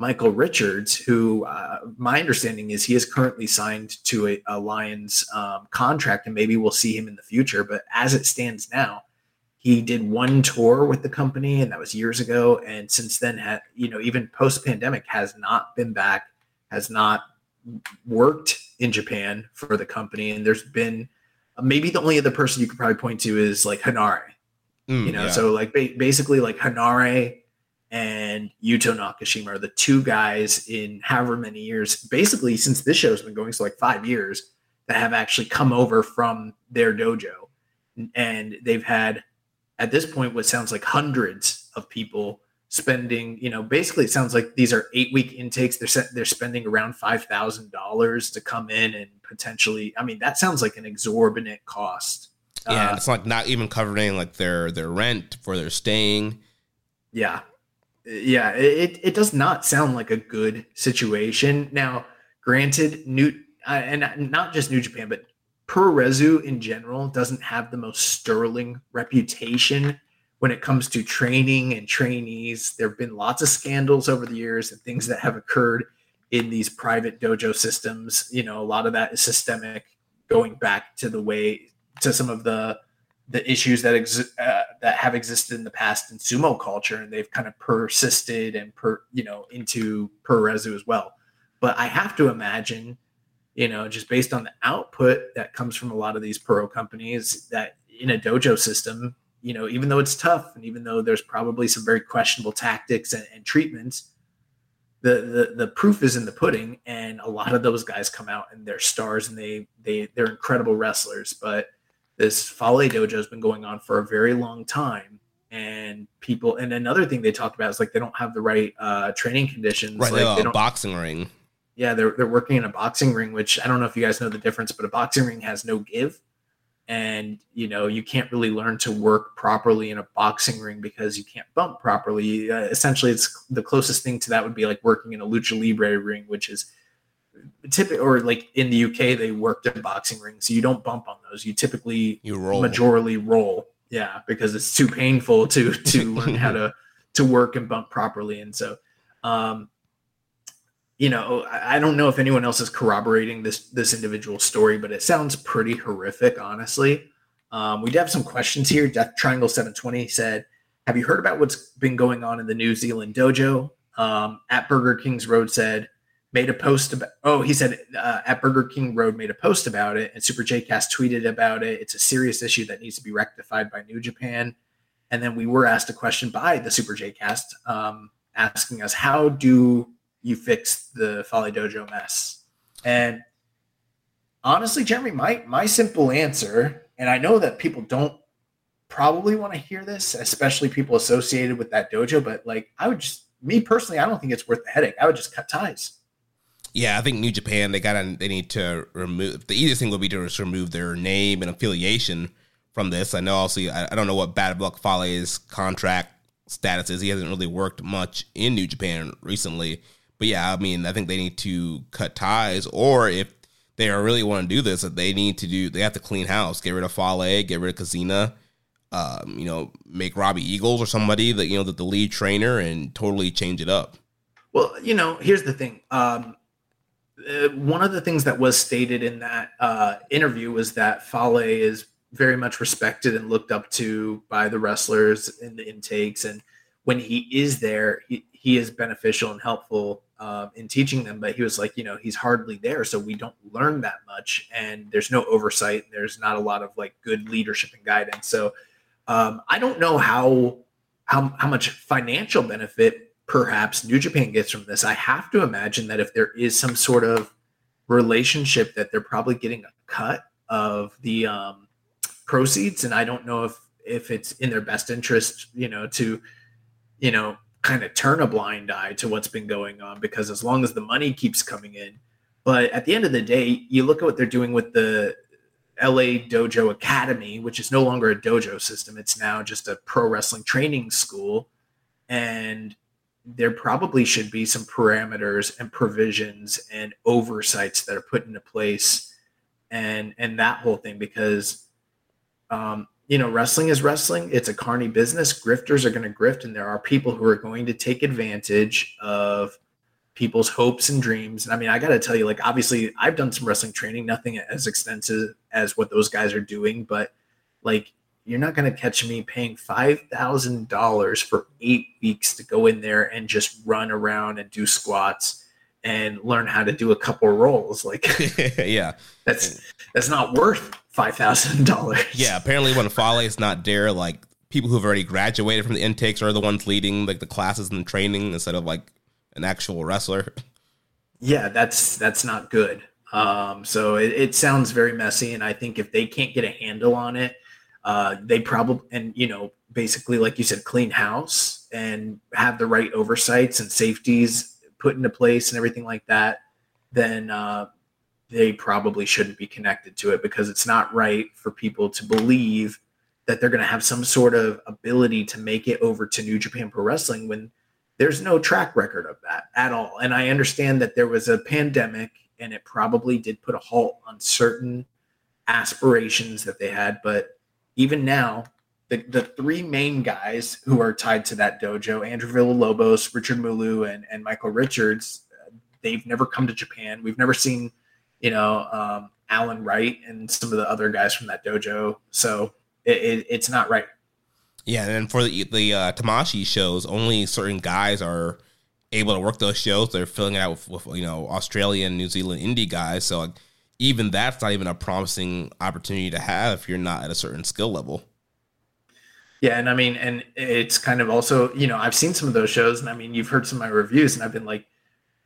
Michael Richards, who uh, my understanding is he is currently signed to a, a Lions um, contract, and maybe we'll see him in the future. But as it stands now, he did one tour with the company, and that was years ago. And since then, had you know, even post pandemic, has not been back, has not worked in Japan for the company. And there's been uh, maybe the only other person you could probably point to is like Henare. Mm, you know, yeah. so like ba- basically like Henare and Yuto Nakashima are the two guys in however many years, basically since this show's been going, so like five years, that have actually come over from their dojo. And they've had at this point what sounds like hundreds of people spending, you know, basically it sounds like these are eight week intakes. They're set, they're spending around five thousand dollars to come in and potentially. I mean, that sounds like an exorbitant cost. Yeah, Uh, it's like not even covering like their their rent for their staying. Yeah. Yeah, it, it does not sound like a good situation. Now, granted, new uh, and not just New Japan, but Puroresu in general doesn't have the most sterling reputation when it comes to training and trainees. There have been lots of scandals over the years and things that have occurred in these private dojo systems. You know, a lot of that is systemic, going back to the way to some of the the issues that exist uh, that have existed in the past in sumo culture, and they've kind of persisted and per you know into Puroresu as well. But I have to imagine, you know, just based on the output that comes from a lot of these pro companies, that in a dojo system, you know, even though it's tough, and even though there's probably some very questionable tactics and, and treatments, the, the the proof is in the pudding, and a lot of those guys come out and they're stars, and they they they're incredible wrestlers, but this Fale Dojo has been going on for a very long time. And people, and another thing they talked about is like they don't have the right uh, training conditions. Right, like they have a don't, boxing ring. yeah, they're they're working in a boxing ring, which I don't know if you guys know the difference, but a boxing ring has no give, and you know you can't really learn to work properly in a boxing ring because you can't bump properly. Uh, essentially, it's the closest thing to that would be like working in a lucha libre ring, which is typically or like in the UK they worked in boxing rings, so you don't bump on those. You typically You roll. majorly roll, yeah, because it's too painful to to [LAUGHS] learn how to to work and bump properly, and so. um you know, I I don't know if anyone else is corroborating this this individual story, but it sounds pretty horrific, honestly. Um, we do have some questions here. Death Triangle 720 said, Have you heard about what's been going on in the New Zealand dojo? Um, at Burger King's Road said, made a post about, oh, he said, uh, at Burger King Road made a post about it, and Super J Cast tweeted about it. It's a serious issue that needs to be rectified by New Japan. And then we were asked a question by the Super J Cast um, asking us, How do you fix the Fale Dojo mess? And honestly, Jeremy, my my simple answer, and I know that people don't probably want to hear this, especially people associated with that dojo, but like I would just me personally, I don't think it's worth the headache. I would just cut ties. Yeah, I think New Japan they gotta they need to remove the easiest thing would be to just remove their name and affiliation from this. I know also I, I don't know what Bad Luck Fale's contract status is. He hasn't really worked much in New Japan recently. But yeah, I mean I think they need to cut ties or if they really want to do this, that they need to do they have to clean house, get rid of Fale, get rid of Kozina, um, you know, make Robbie Eagles or somebody that you know that the lead trainer and totally change it up. Well, you know, here's the thing. Um, uh, one of the things that was stated in that uh, interview was that Fale is very much respected and looked up to by the wrestlers in the intakes, and when he is there, he, he is beneficial and helpful um, in teaching them. But he was like, you know, he's hardly there, so we don't learn that much, and there's no oversight. And there's not a lot of like good leadership and guidance. So um, I don't know how how how much financial benefit perhaps New Japan gets from this. I have to imagine that if there is some sort of relationship, that they're probably getting a cut of the um, proceeds, and I don't know if if it's in their best interest, you know, to you know kind of turn a blind eye to what's been going on because as long as the money keeps coming in But at the end of the day, you look at what they're doing with the LA Dojo Academy, which is no longer a dojo system. It's now just a pro wrestling training school. And there probably should be some parameters and provisions and oversights that are put into place and and that whole thing because um, you know wrestling is wrestling. It's a carny business. Grifters are going to grift and there are people who are going to take advantage of people's hopes and dreams. And i mean i got to tell you like obviously i've done some wrestling training nothing as extensive as what those guys are doing but like you're not going to catch me paying $5000 for eight weeks to go in there and just run around and do squats and learn how to do a couple rolls like [LAUGHS] yeah that's that's not worth five thousand dollars. Yeah, apparently when Fale is not there, like people who've already graduated from the intakes are the ones leading like the classes and the training instead of like an actual wrestler. Yeah, that's that's not good. Um, so it, it sounds very messy, and I think if they can't get a handle on it, uh, they probably and you know basically like you said, clean house and have the right oversights and safeties put into place and everything like that, then uh, they probably shouldn't be connected to it because it's not right for people to believe that they're going to have some sort of ability to make it over to New Japan Pro Wrestling when there's no track record of that at all. And I understand that there was a pandemic and it probably did put a halt on certain aspirations that they had. But even now, the, the three main guys who are tied to that dojo, Andrew Villalobos, Richard Mulu, and, and Michael Richards, they've never come to Japan. We've never seen you know, um, Alan Wright and some of the other guys from that dojo. So it, it, it's not right. Yeah, and for the the uh, Tamashii shows, only certain guys are able to work those shows. They're filling it out with, with you know Australian, New Zealand indie guys. So like, even that's not even a promising opportunity to have if you're not at a certain skill level. Yeah, and I mean, and it's kind of also, you know, I've seen some of those shows, and I mean, you've heard some of my reviews, and I've been like,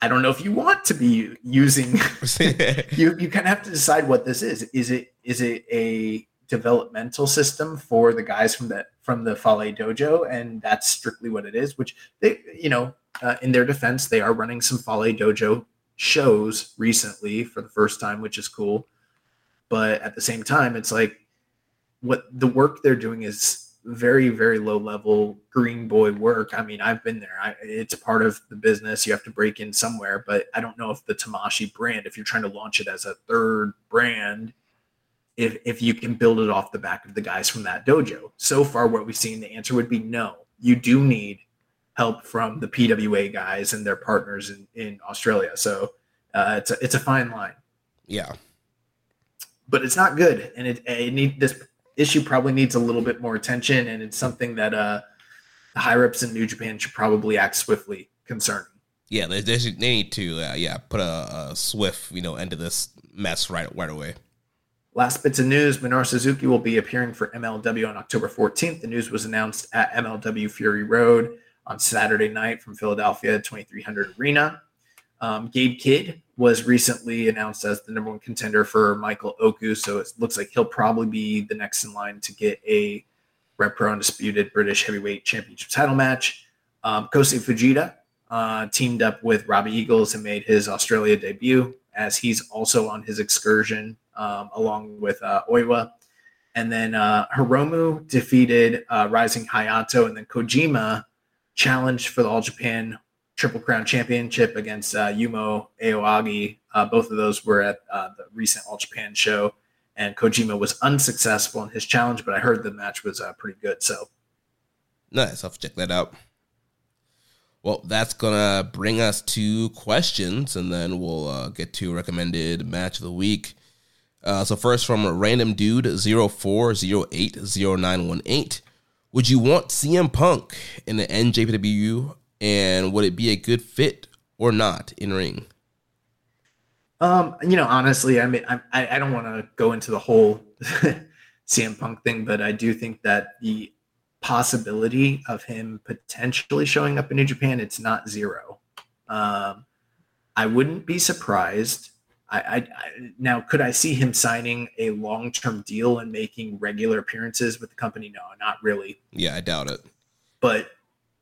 I don't know if you want to be using. [LAUGHS] [LAUGHS] you you kind of have to decide what this is. Is it is it a developmental system for the guys from the from the Fale Dojo, and that's strictly what it is. Which they, you know, uh, in their defense, they are running some Fale Dojo shows recently for the first time, which is cool. But at the same time, it's like what the work they're doing is very very low level green boy work. I mean i've been there. I, it's part of the business. You have to break in somewhere but i don't know if the Tamashii brand if you're trying to launch it as a third brand if if you can build it off the back of the guys from that dojo. So far what we've seen the answer would be no. You do need help from the pwa guys and their partners in, in australia so uh, it's a, it's a fine line yeah but it's not good and it, it need this issue probably needs a little bit more attention, and it's something that uh, the higher ups in New Japan should probably act swiftly concerning. Yeah, they, they, should, they need to uh, yeah put a, a, swift you know end to this mess right right away. Last bits of news: Minoru Suzuki will be appearing for MLW on October 14th. The news was announced at MLW Fury Road on Saturday night from Philadelphia 2300 Arena. Um, Gabe Kidd was recently announced as the number one contender for Michael Oku, so it looks like he'll probably be the next in line to get a Rev Pro Undisputed British Heavyweight Championship title match. Um, Kosei Fujita uh, teamed up with Robbie Eagles and made his Australia debut, as he's also on his excursion um, along with uh, Oiwa. And then uh, Hiromu defeated uh, Rising Hayato, and then Kojima challenged for the All Japan Triple Crown Championship against uh, Yuma Aoyagi. Uh, both of those were at uh, the recent All Japan show, and Kojima was unsuccessful in his challenge, but I heard the match was uh, pretty good. So nice. I'll check that out. Well, that's gonna bring us to questions, and then we'll uh, get to recommended match of the week. Uh, so first, from random dude 04080918. Would you want CM Punk in the NJPW and would it be a good fit or not in ring? Um, you know, honestly, I mean, I, I don't want to go into the whole [LAUGHS] CM Punk thing, but I do think that the possibility of him potentially showing up in New Japan, it's not zero. Um, I wouldn't be surprised. I, I, I, now could I see him signing a long term deal and making regular appearances with the company? No, not really. Yeah, I doubt it. But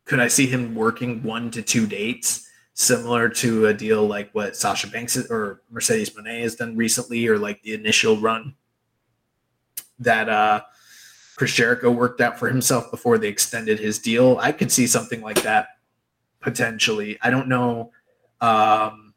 could I see him working one to two dates? similar to a deal like what Sasha Banks or Mercedes Moné has done recently, or like the initial run that uh, Chris Jericho worked out for himself before they extended his deal. I could see something like that potentially. I don't know um,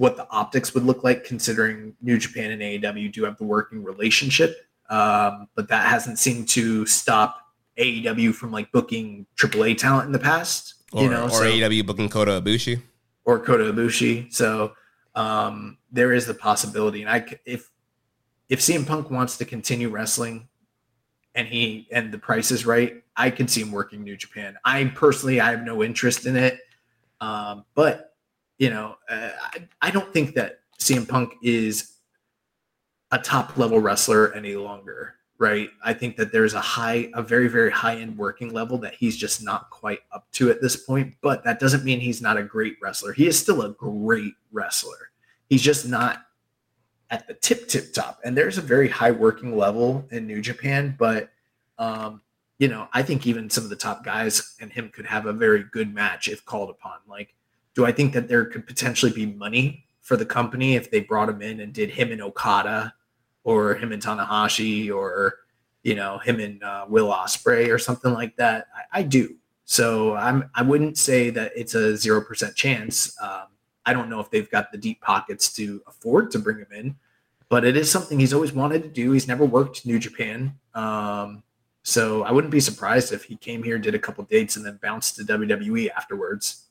what the optics would look like considering New Japan and AEW do have the working relationship, um, but that hasn't seemed to stop AEW from like booking AAA talent in the past. Or, you know, or so- AEW booking Kota Ibushi. or Kota Ibushi. So um, there is the possibility, and I if if CM Punk wants to continue wrestling, and he and the price is right, I can see him working New Japan. I personally, I have no interest in it, um, but you know, uh, I, I don't think that CM Punk is a top level wrestler any longer. Right. I think that there's a high, a very, very high end working level that he's just not quite up to at this point. But that doesn't mean he's not a great wrestler. He is still a great wrestler. He's just not at the tip, tip top. And there's a very high working level in New Japan. But, um, you know, I think even some of the top guys and him could have a very good match if called upon. Like, do I think that there could potentially be money for the company if they brought him in and did him and Okada or him and Tanahashi or you know him and uh, Will Ospreay or something like that? I, I do. So I'm I wouldn't say that it's a zero percent chance. Um, I don't know if they've got the deep pockets to afford to bring him in, but it is something he's always wanted to do. He's never worked New Japan. Um, so I wouldn't be surprised if he came here, did a couple dates, and then bounced to WWE afterwards.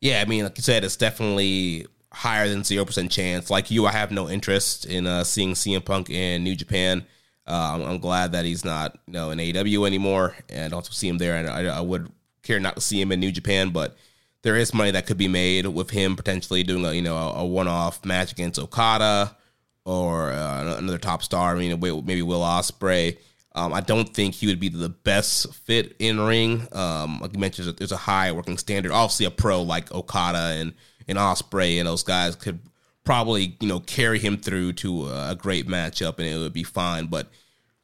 Yeah, I mean, like you said, it's definitely higher than zero percent chance. Like you, I have no interest in uh, seeing CM Punk in New Japan. Uh, I'm, I'm glad that he's not, you know, in AEW anymore, and also see him there. And I, I would care not to see him in New Japan, but there is money that could be made with him potentially doing a, you know, a, a one-off match against Okada or uh, another top star. I mean, maybe Will Ospreay. Um, I don't think he would be the best fit in ring. Um, like you mentioned, there's a high working standard. Obviously, a pro like Okada and and Ospreay and those guys could probably you know carry him through to a great matchup and it would be fine. But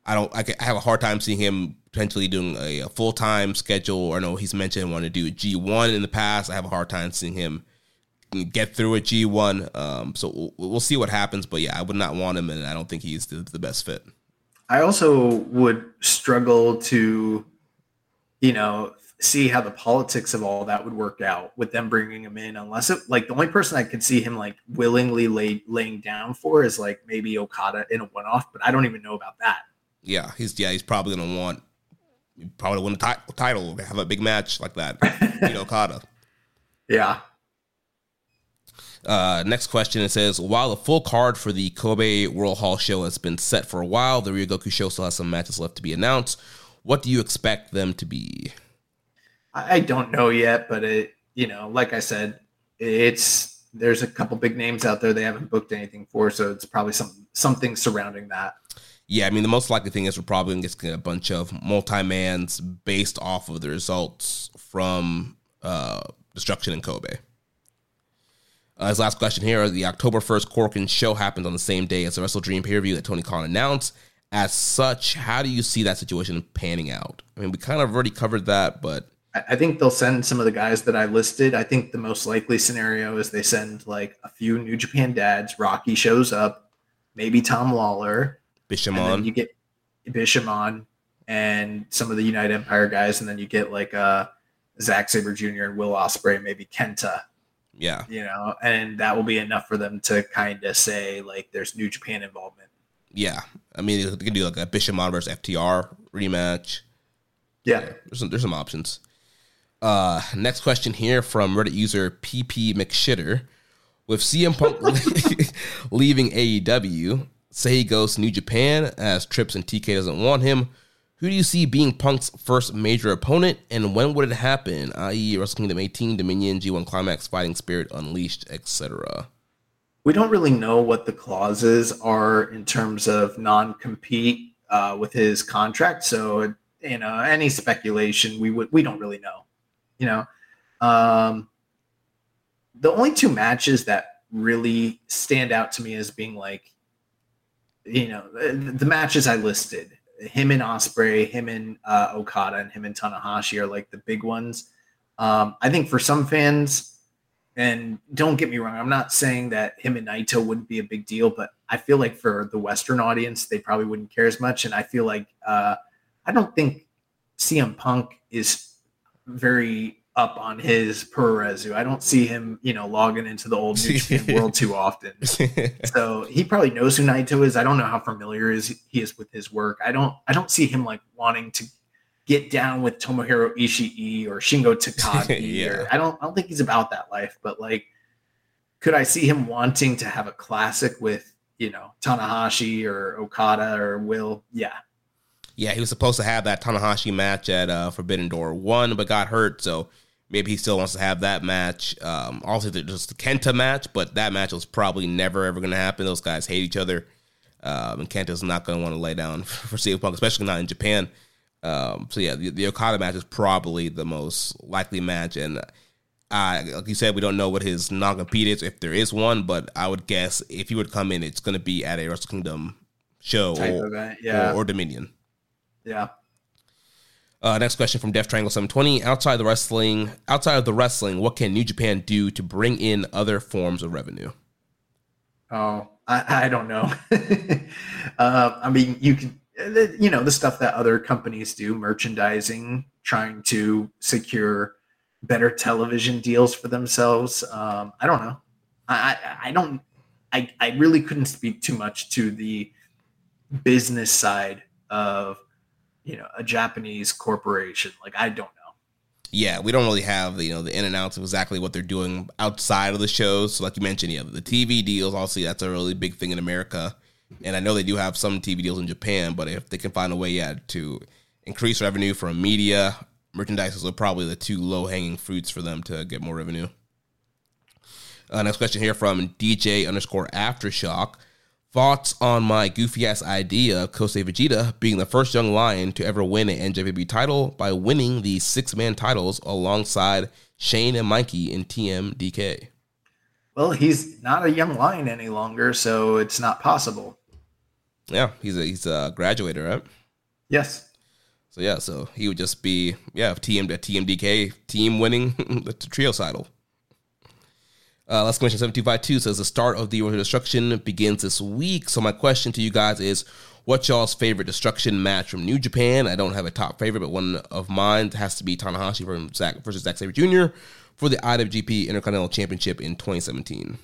I don't. I, have a hard time seeing him potentially doing a, a full time schedule. Or know he's mentioned wanting to do G one in the past. I have a hard time seeing him get through a G one. Um, so we'll, we'll see what happens. But yeah, I would not want him, and I don't think he's the, the best fit. I also would struggle to, you know, see how the politics of all that would work out with them bringing him in, unless it like the only person I could see him like willingly lay, laying down for is like maybe Okada in a one off, but I don't even know about that. Yeah, he's yeah he's probably gonna want probably win a title, have a big match like that. [LAUGHS] you know, Okada. Yeah. Uh, next question it says while the full card for the Kobe World Hall show has been set for a while, the Ryogoku show still has some matches left to be announced. What do you expect them to be? I don't know yet, but it, you know, like I said, it's there's a couple big names out there they haven't booked anything for, so it's probably some something surrounding that. Yeah, I mean the most likely thing is we're probably gonna get a bunch of multi-mans based off of the results from uh, Destruction in Kobe. Uh, his last question here: The October first Corkin show happens on the same day as the Wrestle Dream pay per view that Tony Khan announced. As such, how do you see that situation panning out? I mean, we kind of already covered that, but I think they'll send some of the guys that I listed. I think the most likely scenario is they send like a few New Japan dads. Rocky shows up, maybe Tom Lawlor, Bishamon, you get Bishamon and some of the United Empire guys, and then you get like uh Zack Sabre Jr. and Will Ospreay, maybe Kenta, yeah, you know, and that will be enough for them to kind of say like there's New Japan involvement. yeah. I mean, they can do like a Bishamon versus FTR rematch. Yeah. There's some, there's some options. Uh, next question here from Reddit user PP McShitter. With CM Punk [LAUGHS] leaving AEW, say he goes to New Japan as Trips and TK doesn't want him, who do you see being Punk's first major opponent, and when would it happen? I.e., Wrestle Kingdom 18, Dominion, G1 Climax, Fighting Spirit, Unleashed, etc. we don't really know what the clauses are in terms of non-compete uh, with his contract. So you know, any speculation we would we don't really know. You know, um, the only two matches that really stand out to me as being like, you know, the, the matches I listed, him and Ospreay, him and uh, Okada, and him and Tanahashi are like the big ones. Um, I think for some fans, And don't get me wrong, I'm not saying that him and Naito wouldn't be a big deal, but I feel like for the Western audience, they probably wouldn't care as much. And I feel like uh, I don't think CM Punk is very up on his Puroresu. I don't see him, you know, logging into the old [LAUGHS] New Japan world too often. [LAUGHS] So he probably knows who Naito is. I don't know how familiar is he is with his work. I don't I don't see him like wanting to get down with Tomohiro Ishii or Shingo [LAUGHS] Takagi. Yeah. or, I don't I don't think he's about that life, but like could I see him wanting to have a classic with, you know, Tanahashi or Okada or Will? Yeah. Yeah, he was supposed to have that Tanahashi match at uh, Forbidden Door one, but got hurt, so maybe he still wants to have that match. Um, also, there's just the Kenta match, but that match was probably never ever going to happen. Those guys hate each other, um, and Kenta's not going to want to lay down [LAUGHS] for CM Punk, especially not in Japan. Um, so yeah, the, the Okada match is probably the most likely match, and uh, like you said, we don't know what his non-compete is if there is one, but I would guess if he would come in, it's going to be at a Wrestle Kingdom show or, event, yeah. or, or Dominion. Yeah. Uh, next question from Def Triangle 720. Outside the wrestling, outside of the wrestling, what can New Japan do to bring in other forms of revenue? Oh, I, I don't know. [LAUGHS] uh, I mean, you can, you know, the stuff that other companies do, merchandising, trying to secure better television deals for themselves. Um, I don't know. I, I, don't, I, I really couldn't speak too much to the business side of, you know, a Japanese corporation. Like, I don't know. Yeah, we don't really have you know the in and outs of exactly what they're doing outside of the shows. So, like you mentioned, yeah, the TV deals. Obviously, that's a really big thing in America, and I know they do have some TV deals in Japan. But if they can find a way, yeah, to increase revenue from media, merchandise are probably the two low hanging fruits for them to get more revenue. Uh, next question here from DJ underscore Aftershock. Thoughts on my goofy ass idea of Kosei Fujita being the first young lion to ever win an NJPW title by winning the six man titles alongside Shane and Mikey in TMDK? Well, he's not a young lion any longer, so it's not possible. Yeah, he's a he's a graduator, right? Yes. So yeah, so he would just be yeah, TM TMDK team winning [LAUGHS] the trio title. Uh, last question 7252 says the start of the to Destruction begins this week. So my question to you guys is what's y'all's favorite destruction match from New Japan? I don't have a top favorite, but one of mine has to be Tanahashi from Zack versus Zack Sabre Jr. for the IWGP Intercontinental Championship in 2017.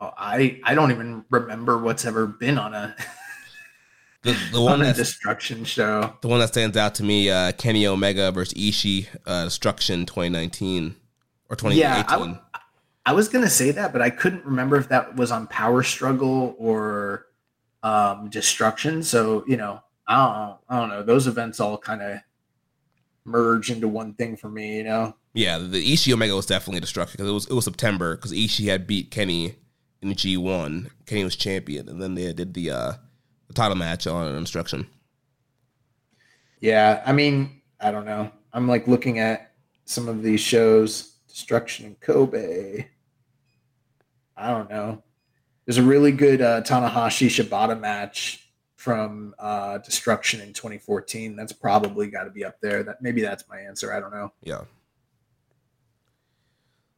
Oh, I I don't even remember what's ever been on a [LAUGHS] The, the one [LAUGHS] on a destruction show. the one that stands out to me, uh, Kenny Omega versus Ishii, uh, Destruction 2019 or 2018. Yeah, I, w- I was gonna say that, but I couldn't remember if that was on Power Struggle or um, Destruction. So you know, I don't know. I don't know. Those events all kind of merge into one thing for me. You know. Yeah, the Ishii Omega was definitely destruction because it was it was September because Ishii had beat Kenny in the G one. Kenny was champion, and then they did the uh the title match on destruction. Yeah, I mean, I don't know. I'm like looking at some of these shows, Destruction in Kobe. I don't know. There's a really good uh, Tanahashi Shibata match from uh, Destruction in 2014. That's probably got to be up there. That maybe that's my answer. I don't know. Yeah.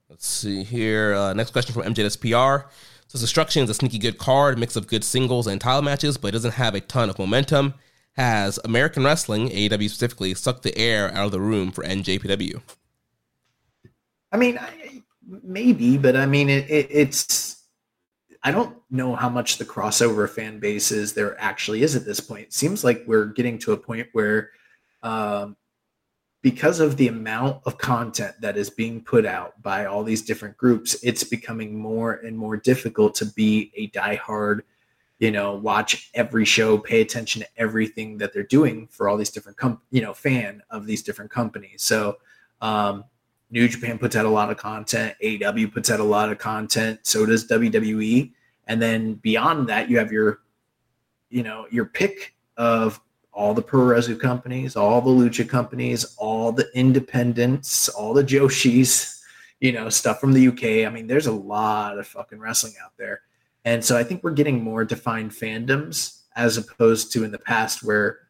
Let's see here. Uh, next question from MJSPR. Says Destruction is a sneaky good card, mix of good singles and title matches, but it doesn't have a ton of momentum. Has American Wrestling, AEW specifically, sucked the air out of the room for NJPW? I mean, I, maybe, but I mean, it, it, it's. I don't know how much the crossover fan base is there actually is at this point. It seems like we're getting to a point where, um, because of the amount of content that is being put out by all these different groups, it's becoming more and more difficult to be a diehard, you know, watch every show, pay attention to everything that they're doing for all these different, com- you know, fan of these different companies. So, um, New Japan puts out a lot of content. AW puts out a lot of content. So does WWE. And then beyond that, you have your, you know, your pick of all the pro Puroresu companies, all the Lucha companies, all the independents, all the Joshis, [LAUGHS] you know, stuff from the UK. I mean, there's a lot of fucking wrestling out there. And so I think we're getting more defined fandoms as opposed to in the past where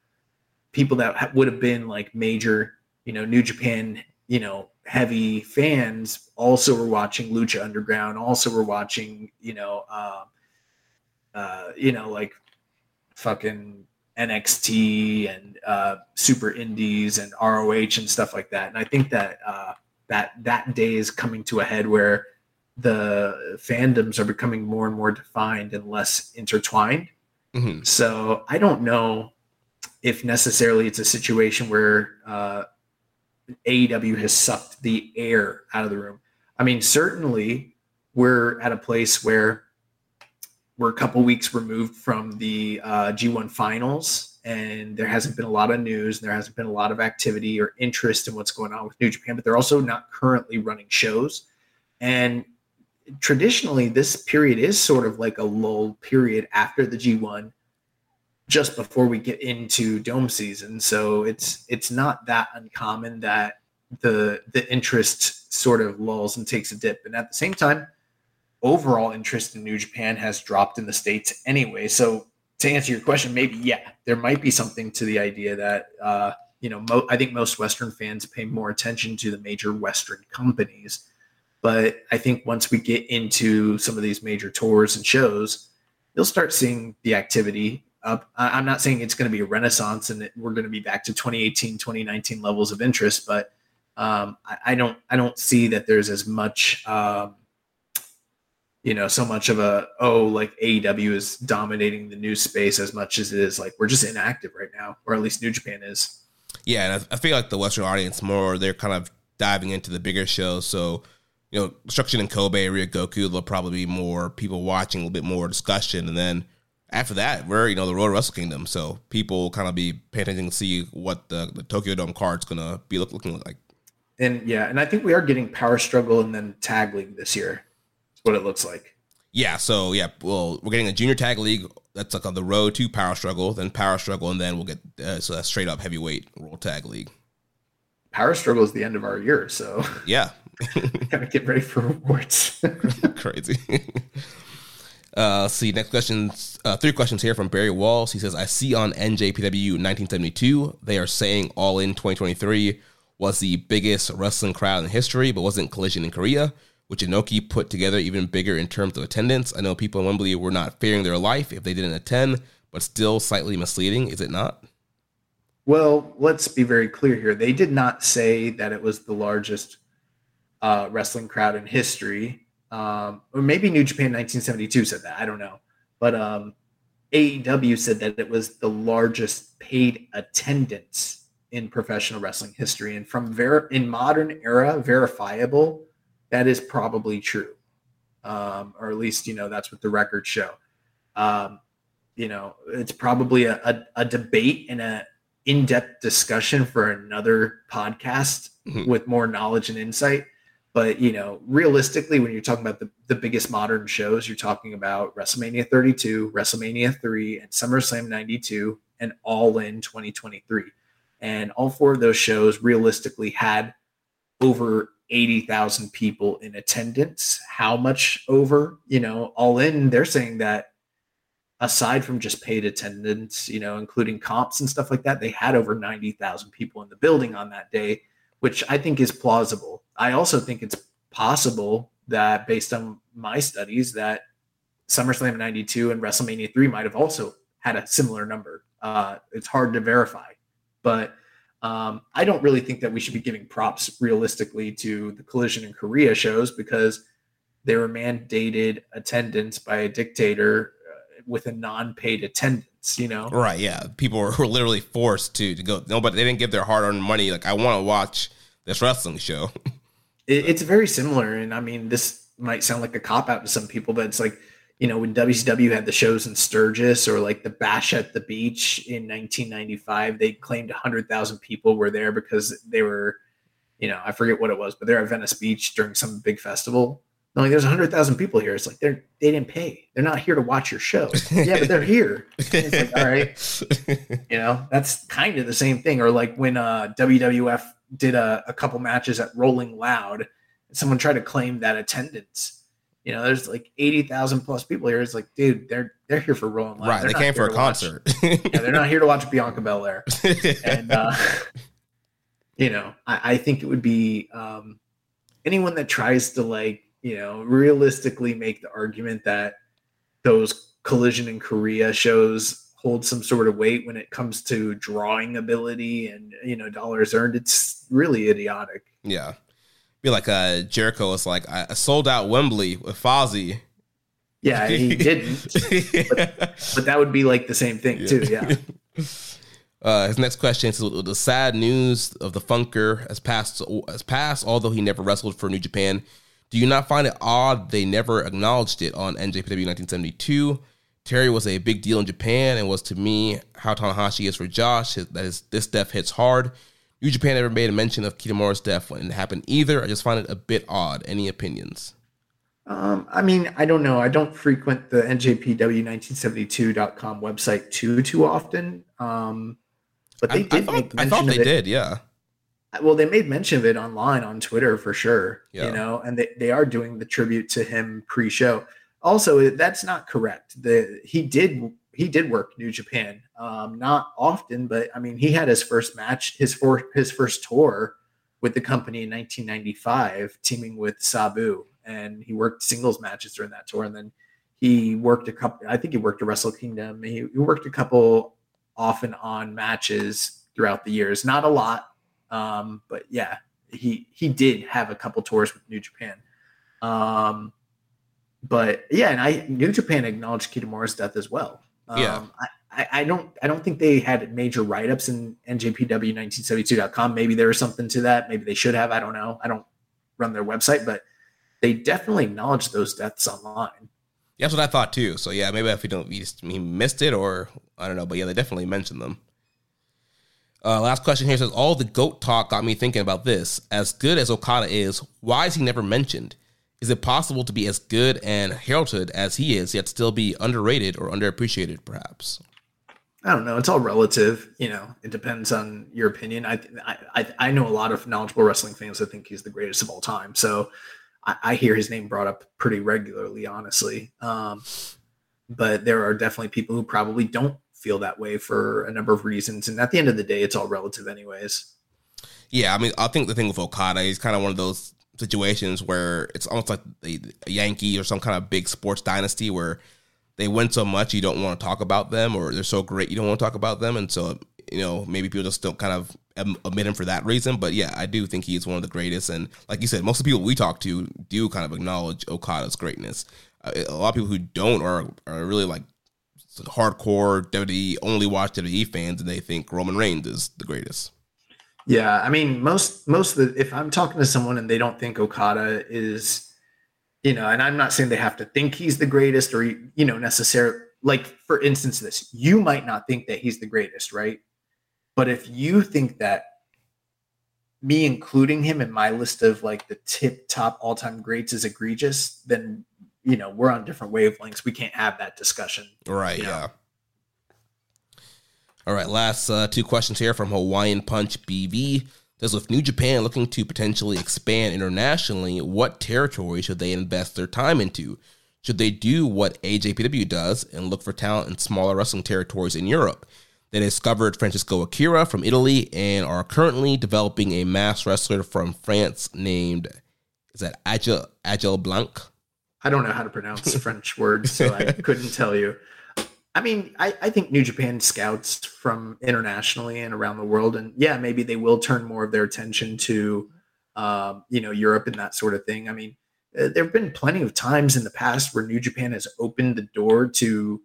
people that would have been like major, you know, New Japan, you know, heavy fans also were watching Lucha Underground, also were watching, you know, uh, uh, you know, like fucking NXT and uh, Super Indies and ROH and stuff like that. And I think that uh, that that day is coming to a head where the fandoms are becoming more and more defined and less intertwined. Mm-hmm. So I don't know if necessarily it's a situation where uh, AEW has sucked the air out of the room. I mean, certainly we're at a place where we're a couple weeks removed from the uh, G1 finals, and there hasn't been a lot of news. And there hasn't been a lot of activity or interest in what's going on with New Japan, but they're also not currently running shows. And traditionally, this period is sort of like a lull period after the G1 just before we get into dome season. So it's it's not that uncommon that the the interest sort of lulls and takes a dip. And at the same time, overall interest in New Japan has dropped in the states anyway. So to answer your question, maybe yeah, there might be something to the idea that uh, you know mo- I think most Western fans pay more attention to the major Western companies. But I think once we get into some of these major tours and shows, you'll start seeing the activity up. I'm not saying it's going to be a renaissance and we're going to be back to 2018, 2019 levels of interest, but um, I, I don't I don't see that there's as much um, you know so much of a oh like AEW is dominating the news space as much as it is like we're just inactive right now, or at least New Japan is. Yeah, and I, feel like the Western audience more they're kind of diving into the bigger shows. So, you know, Destruction in Kobe, Ryogoku, there'll probably be more people watching, a little bit more discussion, and then after that, we're you know the Royal Wrestle Kingdom, so people kind of be paying attention to see what the, the Tokyo Dome card's gonna be look, looking like. And yeah, and I think we are getting Power Struggle and then Tag League this year. That's what it looks like. Yeah, so yeah, well, we're getting a junior tag league that's like on the road to Power Struggle, then Power Struggle, and then we'll get uh, so that's straight up heavyweight World Tag League. Power Struggle is the end of our year, so Yeah, [LAUGHS] gotta get ready for rewards. [LAUGHS] crazy. [LAUGHS] Uh, see. Next questions. Uh, three questions here from Barry Walls. He says, "I see on NJPW 1972 they are saying All In 2023 was the biggest wrestling crowd in history, but wasn't Collision in Korea, which Inoki put together even bigger in terms of attendance. I know people in Wembley were not fearing their life if they didn't attend, but still slightly misleading, is it not?" Well, let's be very clear here. They did not say that it was the largest uh, wrestling crowd in history. Um, or maybe New Japan 1972 said that. I don't know. But um, AEW said that it was the largest paid attendance in professional wrestling history. And from ver- in modern era, verifiable, that is probably true. Um, or at least, you know, that's what the records show. Um, you know, it's probably a, a, a debate and a in-depth discussion for another podcast Mhm. with more knowledge and insight. But you know, realistically, when you're talking about the, the biggest modern shows, you're talking about WrestleMania 32, WrestleMania 3, and SummerSlam 92, and All In 2023. And all four of those shows realistically had over 80,000 people in attendance. How much over? You know, All In, they're saying that aside from just paid attendance, you know, including comps and stuff like that, they had over 90,000 people in the building on that day, which I think is plausible. I also think it's possible that based on my studies that SummerSlam 92 and WrestleMania 3 might have also had a similar number. Uh, it's hard to verify, but um, I don't really think that we should be giving props realistically to the Collision in Korea shows because they were mandated attendance by a dictator uh, with a non-paid attendance. You know, Right? Yeah, people were, [LAUGHS] were literally forced to to go. No, but they didn't give their hard-earned money. Like, I want to watch this wrestling show. [LAUGHS] it, it's very similar. And I mean, this might sound like a cop out to some people, but it's like, you know, when WCW had the shows in Sturgis or like the Bash at the Beach in 1995, they claimed 100,000 people were there because they were, you know, I forget what it was, but they're at Venice Beach during some big festival. They're like, there's 100,000 people here. It's like, they're, they didn't pay. They're not here to watch your show. [LAUGHS] yeah, but they're here. It's like, all right. [LAUGHS] You know, that's kind of the same thing. Or like when uh, WWF did a, a couple matches at Rolling Loud, and someone tried to claim that attendance. You know, there's like eighty thousand plus people here. It's like, dude, they're they're here for Rolling Loud. right? They're They came for a concert. [LAUGHS] yeah, they're not here to watch Bianca Belair. And uh, you know, I, I think it would be um, anyone that tries to like, you know, realistically make the argument that those collision in Korea shows hold some sort of weight when it comes to drawing ability and you know dollars earned. It's really idiotic. Yeah, be like uh, Jericho was like I sold out Wembley with Fozzy. Yeah, he [LAUGHS] didn't, but, [LAUGHS] but, that would be like the same thing yeah. too. Yeah. [LAUGHS] Uh, his next question is: The sad news of the Funker has passed. Has passed, although he never wrestled for New Japan. Do you not find it odd they never acknowledged it on NJPW 1972? Terry was a big deal in Japan and was to me how Tanahashi is for Josh. That is, this death hits hard. New Japan never made a mention of Kitamura's death when it happened either. I just find it a bit odd. Any opinions? Um, I mean, I don't know. I don't frequent the NJPW1972.com website too too often. Um, but they I, did I thought, I thought they did, yeah. Well, they made mention of it online on Twitter for sure. Yeah. You know, and they, they are doing the tribute to him pre-show. Also, that's not correct. The he did he did work New Japan, um, not often, but I mean, he had his first match, his for his first tour with the company in 1995, teaming with Sabu, and he worked singles matches during that tour, and then he worked a couple. I think he worked a Wrestle Kingdom. He, he worked a couple off and on matches throughout the years. Not a lot, um, but yeah, he he did have a couple tours with New Japan. Um, but yeah, and I New Japan acknowledged Kitamura's death as well. Um, yeah. I, I don't I don't think they had major write ups in NJPW1972.com. Maybe there was something to that. Maybe they should have. I don't know. I don't run their website, but they definitely acknowledged those deaths online. Yeah, that's what I thought too. So yeah, maybe if we don't, he missed it, or I don't know. But yeah, they definitely mentioned them. Uh, last question here says all the goat talk got me thinking about this. As good as Okada is, why is he never mentioned? Is it possible to be as good and heralded as he is, yet still be underrated or underappreciated, perhaps? I don't know. It's all relative. You know, it depends on your opinion. I I I know a lot of knowledgeable wrestling fans that think he's the greatest of all time. So I, I hear his name brought up pretty regularly, honestly. Um, but there are definitely people who probably don't feel that way for a number of reasons. And at the end of the day, it's all relative, anyways. Yeah, I mean, I think the thing with Okada, is kind of one of those situations where it's almost like a, Yankee or some kind of big sports dynasty where they win so much you don't want to talk about them, or they're so great you don't want to talk about them, and so you know maybe people just don't kind of admit him for that reason. But yeah, I do think he's one of the greatest, and like you said, most of the people we talk to do kind of acknowledge Okada's greatness. Uh, a lot of people who don't are are really like hardcore WWE only watch WWE fans, and they think Roman Reigns is the greatest. Yeah, I mean, most most of the if I'm talking to someone and they don't think Okada is, you know, and I'm not saying they have to think he's the greatest or you know necessarily like for instance this, you might not think that he's the greatest, right? But if you think that me including him in my list of like the tip top all time greats is egregious, then you know we're on different wavelengths. We can't have that discussion. Right. Yeah. Know? All right. Last uh, two questions here from Hawaiian Punch BV. Says with New Japan looking to potentially expand internationally, what territory should they invest their time into? Should they do what AJPW does and look for talent in smaller wrestling territories in Europe? They discovered Francisco Akira from Italy and are currently developing a mass wrestler from France named is that Agile Agile Blanc? I don't know how to pronounce [LAUGHS] French words, so I [LAUGHS] couldn't tell you. I mean, I, I think New Japan scouts from internationally and around the world, and yeah, maybe they will turn more of their attention to, um, you know, Europe and that sort of thing. I mean, uh, there have been plenty of times in the past where New Japan has opened the door to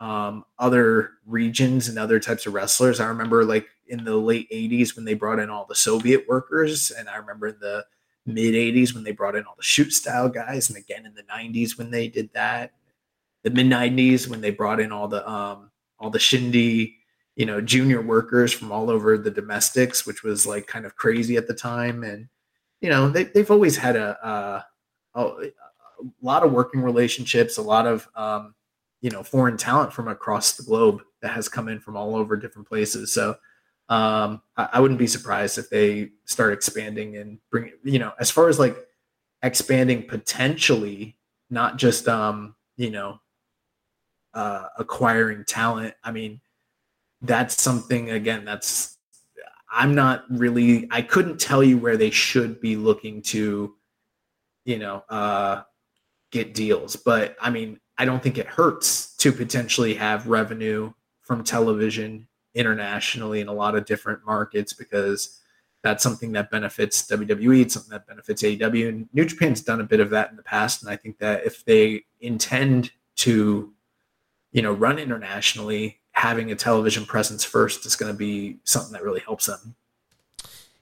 um, other regions and other types of wrestlers. I remember like in the late 80s when they brought in all the Soviet workers, and I remember in the mid 80s when they brought in all the shoot style guys, and again in the 90s when they did that, the mid 90s when they brought in all the um, all the shindy, you know, junior workers from all over the domestics, which was like kind of crazy at the time, and you know they they've always had a, a, a lot of working relationships, a lot of um, you know foreign talent from across the globe that has come in from all over different places. So um, I, I, wouldn't be surprised if they start expanding and bring you know as far as like expanding potentially, not just um, you know uh, acquiring talent. I mean, that's something again that's I'm not really. I couldn't tell you where they should be looking to, you know, uh, get deals. But I mean, I don't think it hurts to potentially have revenue from television internationally in a lot of different markets because that's something that benefits WWE, it's something that benefits AEW. And New Japan's done a bit of that in the past. And I think that if they intend to, you know, run internationally, having a television presence first is going to be something that really helps them.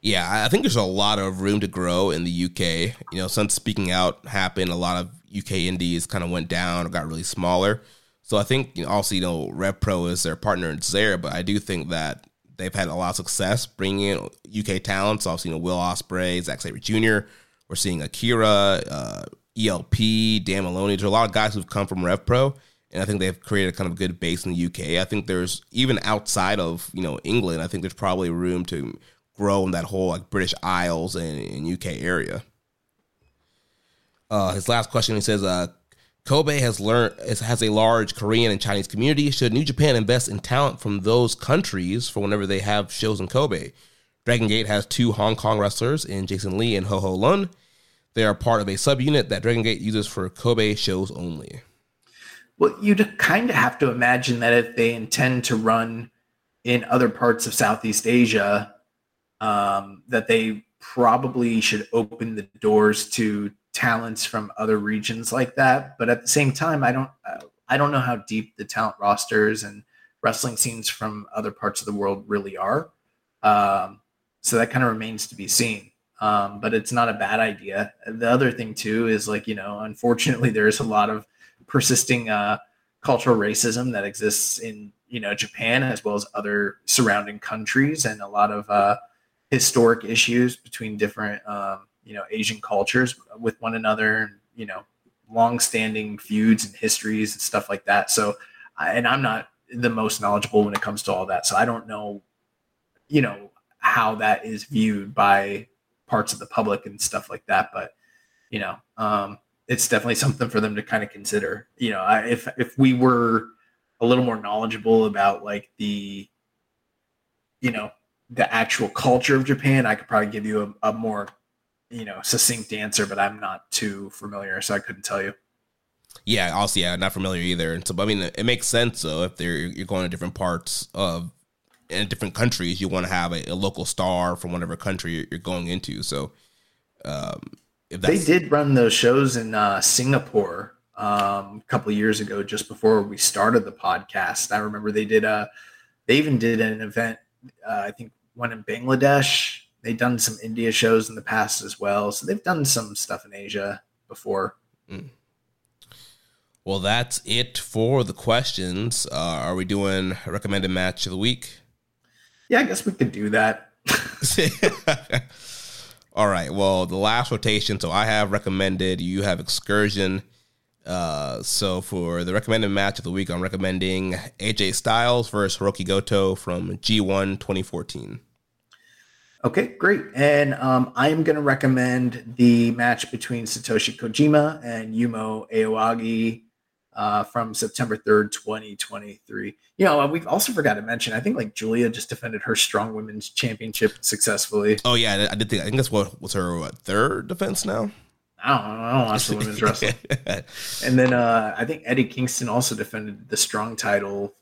Yeah, I think there's a lot of room to grow in the UK. You know, since speaking out happened, a lot of UK indies kind of went down or got really smaller. So I think you know, also you know Rev Pro is their partner in there, but I do think that they've had a lot of success bringing in UK talents. Also, you know Will Ospreay, Zack Sabre Jr. We're seeing Akira, uh, ELP, Dan Moloney. There's a lot of guys who've come from Rev Pro, and I think they've created a kind of good base in the UK. I think there's even outside of you know England, I think there's probably room to grow in that whole like British Isles and, and UK area. Uh, his last question he says, uh, Kobe has learned has a large Korean and Chinese community. Should New Japan invest in talent from those countries for whenever they have shows in Kobe? Dragon Gate has two Hong Kong wrestlers in Jason Lee and Ho Ho Lun. They are part of a subunit that Dragon Gate uses for Kobe shows only. Well, you'd kind of have to imagine that if they intend to run in other parts of Southeast Asia, um, that they probably should open the doors to talents from other regions like that. But at the same time, I don't uh, I don't know how deep the talent rosters and wrestling scenes from other parts of the world really are. Um, so that kind of remains to be seen. Um, but it's not a bad idea. The other thing too is like you know, unfortunately, [LAUGHS] there's a lot of persisting uh, cultural racism that exists in you know Japan as well as other surrounding countries, and a lot of uh, historic issues between different um, you know Asian cultures with one another, you know, long-standing feuds and histories and stuff like that. So, and I'm not the most knowledgeable when it comes to all that, so I don't know, you know, how that is viewed by parts of the public and stuff like that. But you know, um, it's definitely something for them to kind of consider. You know, I, if if we were a little more knowledgeable about like the, you know, the actual culture of Japan, I could probably give you a, a more, you know, succinct answer, but I'm not too familiar, so I couldn't tell you. Yeah, also, yeah, not familiar either. And so, I mean, it makes sense though if they're you're going to different parts of in different countries, you want to have a, a local star from whatever country you're going into. So, um, if they did run those shows in uh, Singapore um, a couple years ago, just before we started the podcast, I remember they did a, they even did an event, uh, I think one in Bangladesh. They've done some India shows in the past as well. So they've done some stuff in Asia before. Mm. Well, that's it for the questions. Uh, are we doing a recommended match of the week? Yeah, I guess we could do that. [LAUGHS] All right. Well, the last rotation. So I have recommended. You have excursion. Uh, so for the recommended match of the week, I'm recommending AJ Styles versus Hiroki Goto from G1 2014. Okay, great. And um, I am going to recommend the match between Satoshi Kojima and Yuma Aoyagi uh, from September 3rd, 2023. You know, we've also forgot to mention, I think like Giulia just defended her strong women's championship successfully. Oh, yeah. I did think, I think that's what was her what, third defense now? I don't know. I don't watch the women's wrestling. [LAUGHS] and then uh, I think Eddie Kingston also defended the strong title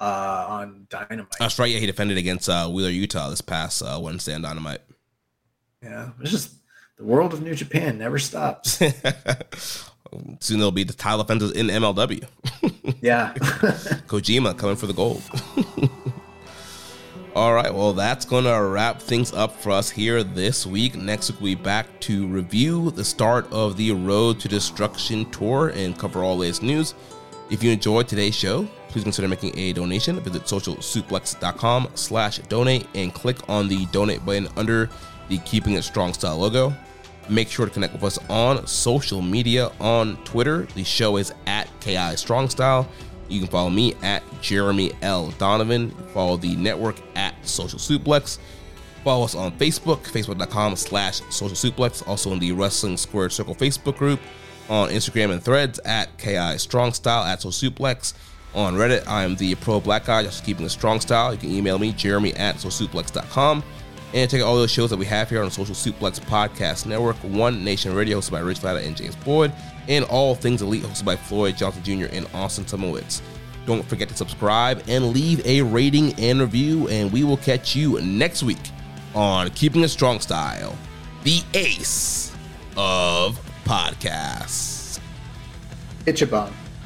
uh, on Dynamite. That's right. Yeah, he defended against uh, Wheeler Yuta this past uh, Wednesday on Dynamite. Yeah, it's just the world of New Japan never stops. [LAUGHS] Soon there'll be the title defenders in MLW. [LAUGHS] yeah, [LAUGHS] Kojima coming for the gold. All right, well, that's going to wrap things up for us here this week. Next week, we'll be back to review the start of the Road to Destruction tour and cover all latest news. If you enjoyed today's show, please consider making a donation. Visit socialsuplex.com slash donate and click on the donate button under the Keeping It Strong Style logo. Make sure to connect with us on social media on Twitter. The show is at KI Strong Style. You can follow me at Jeremy L. Donovan. Follow the network at Social Suplex. Follow us on Facebook, facebook.com slash social suplex. Also in the Wrestling Squared Circle Facebook group on Instagram and threads at KI Strong Style at Social Suplex. On Reddit, I am the pro black guy, just keeping a strong style. You can email me, jeremy at socialsuplex.com. And check out all those shows that we have here on Social Suplex Podcast Network, One Nation Radio, hosted by Rich Latta and James Boyd, and All Things Elite, hosted by Floyd Johnson Jr. and Austin Tumowitz. Don't forget to subscribe and leave a rating and review, and we will catch you next week on Keeping a Strong Style, the ace of podcasts. It's Itchabon.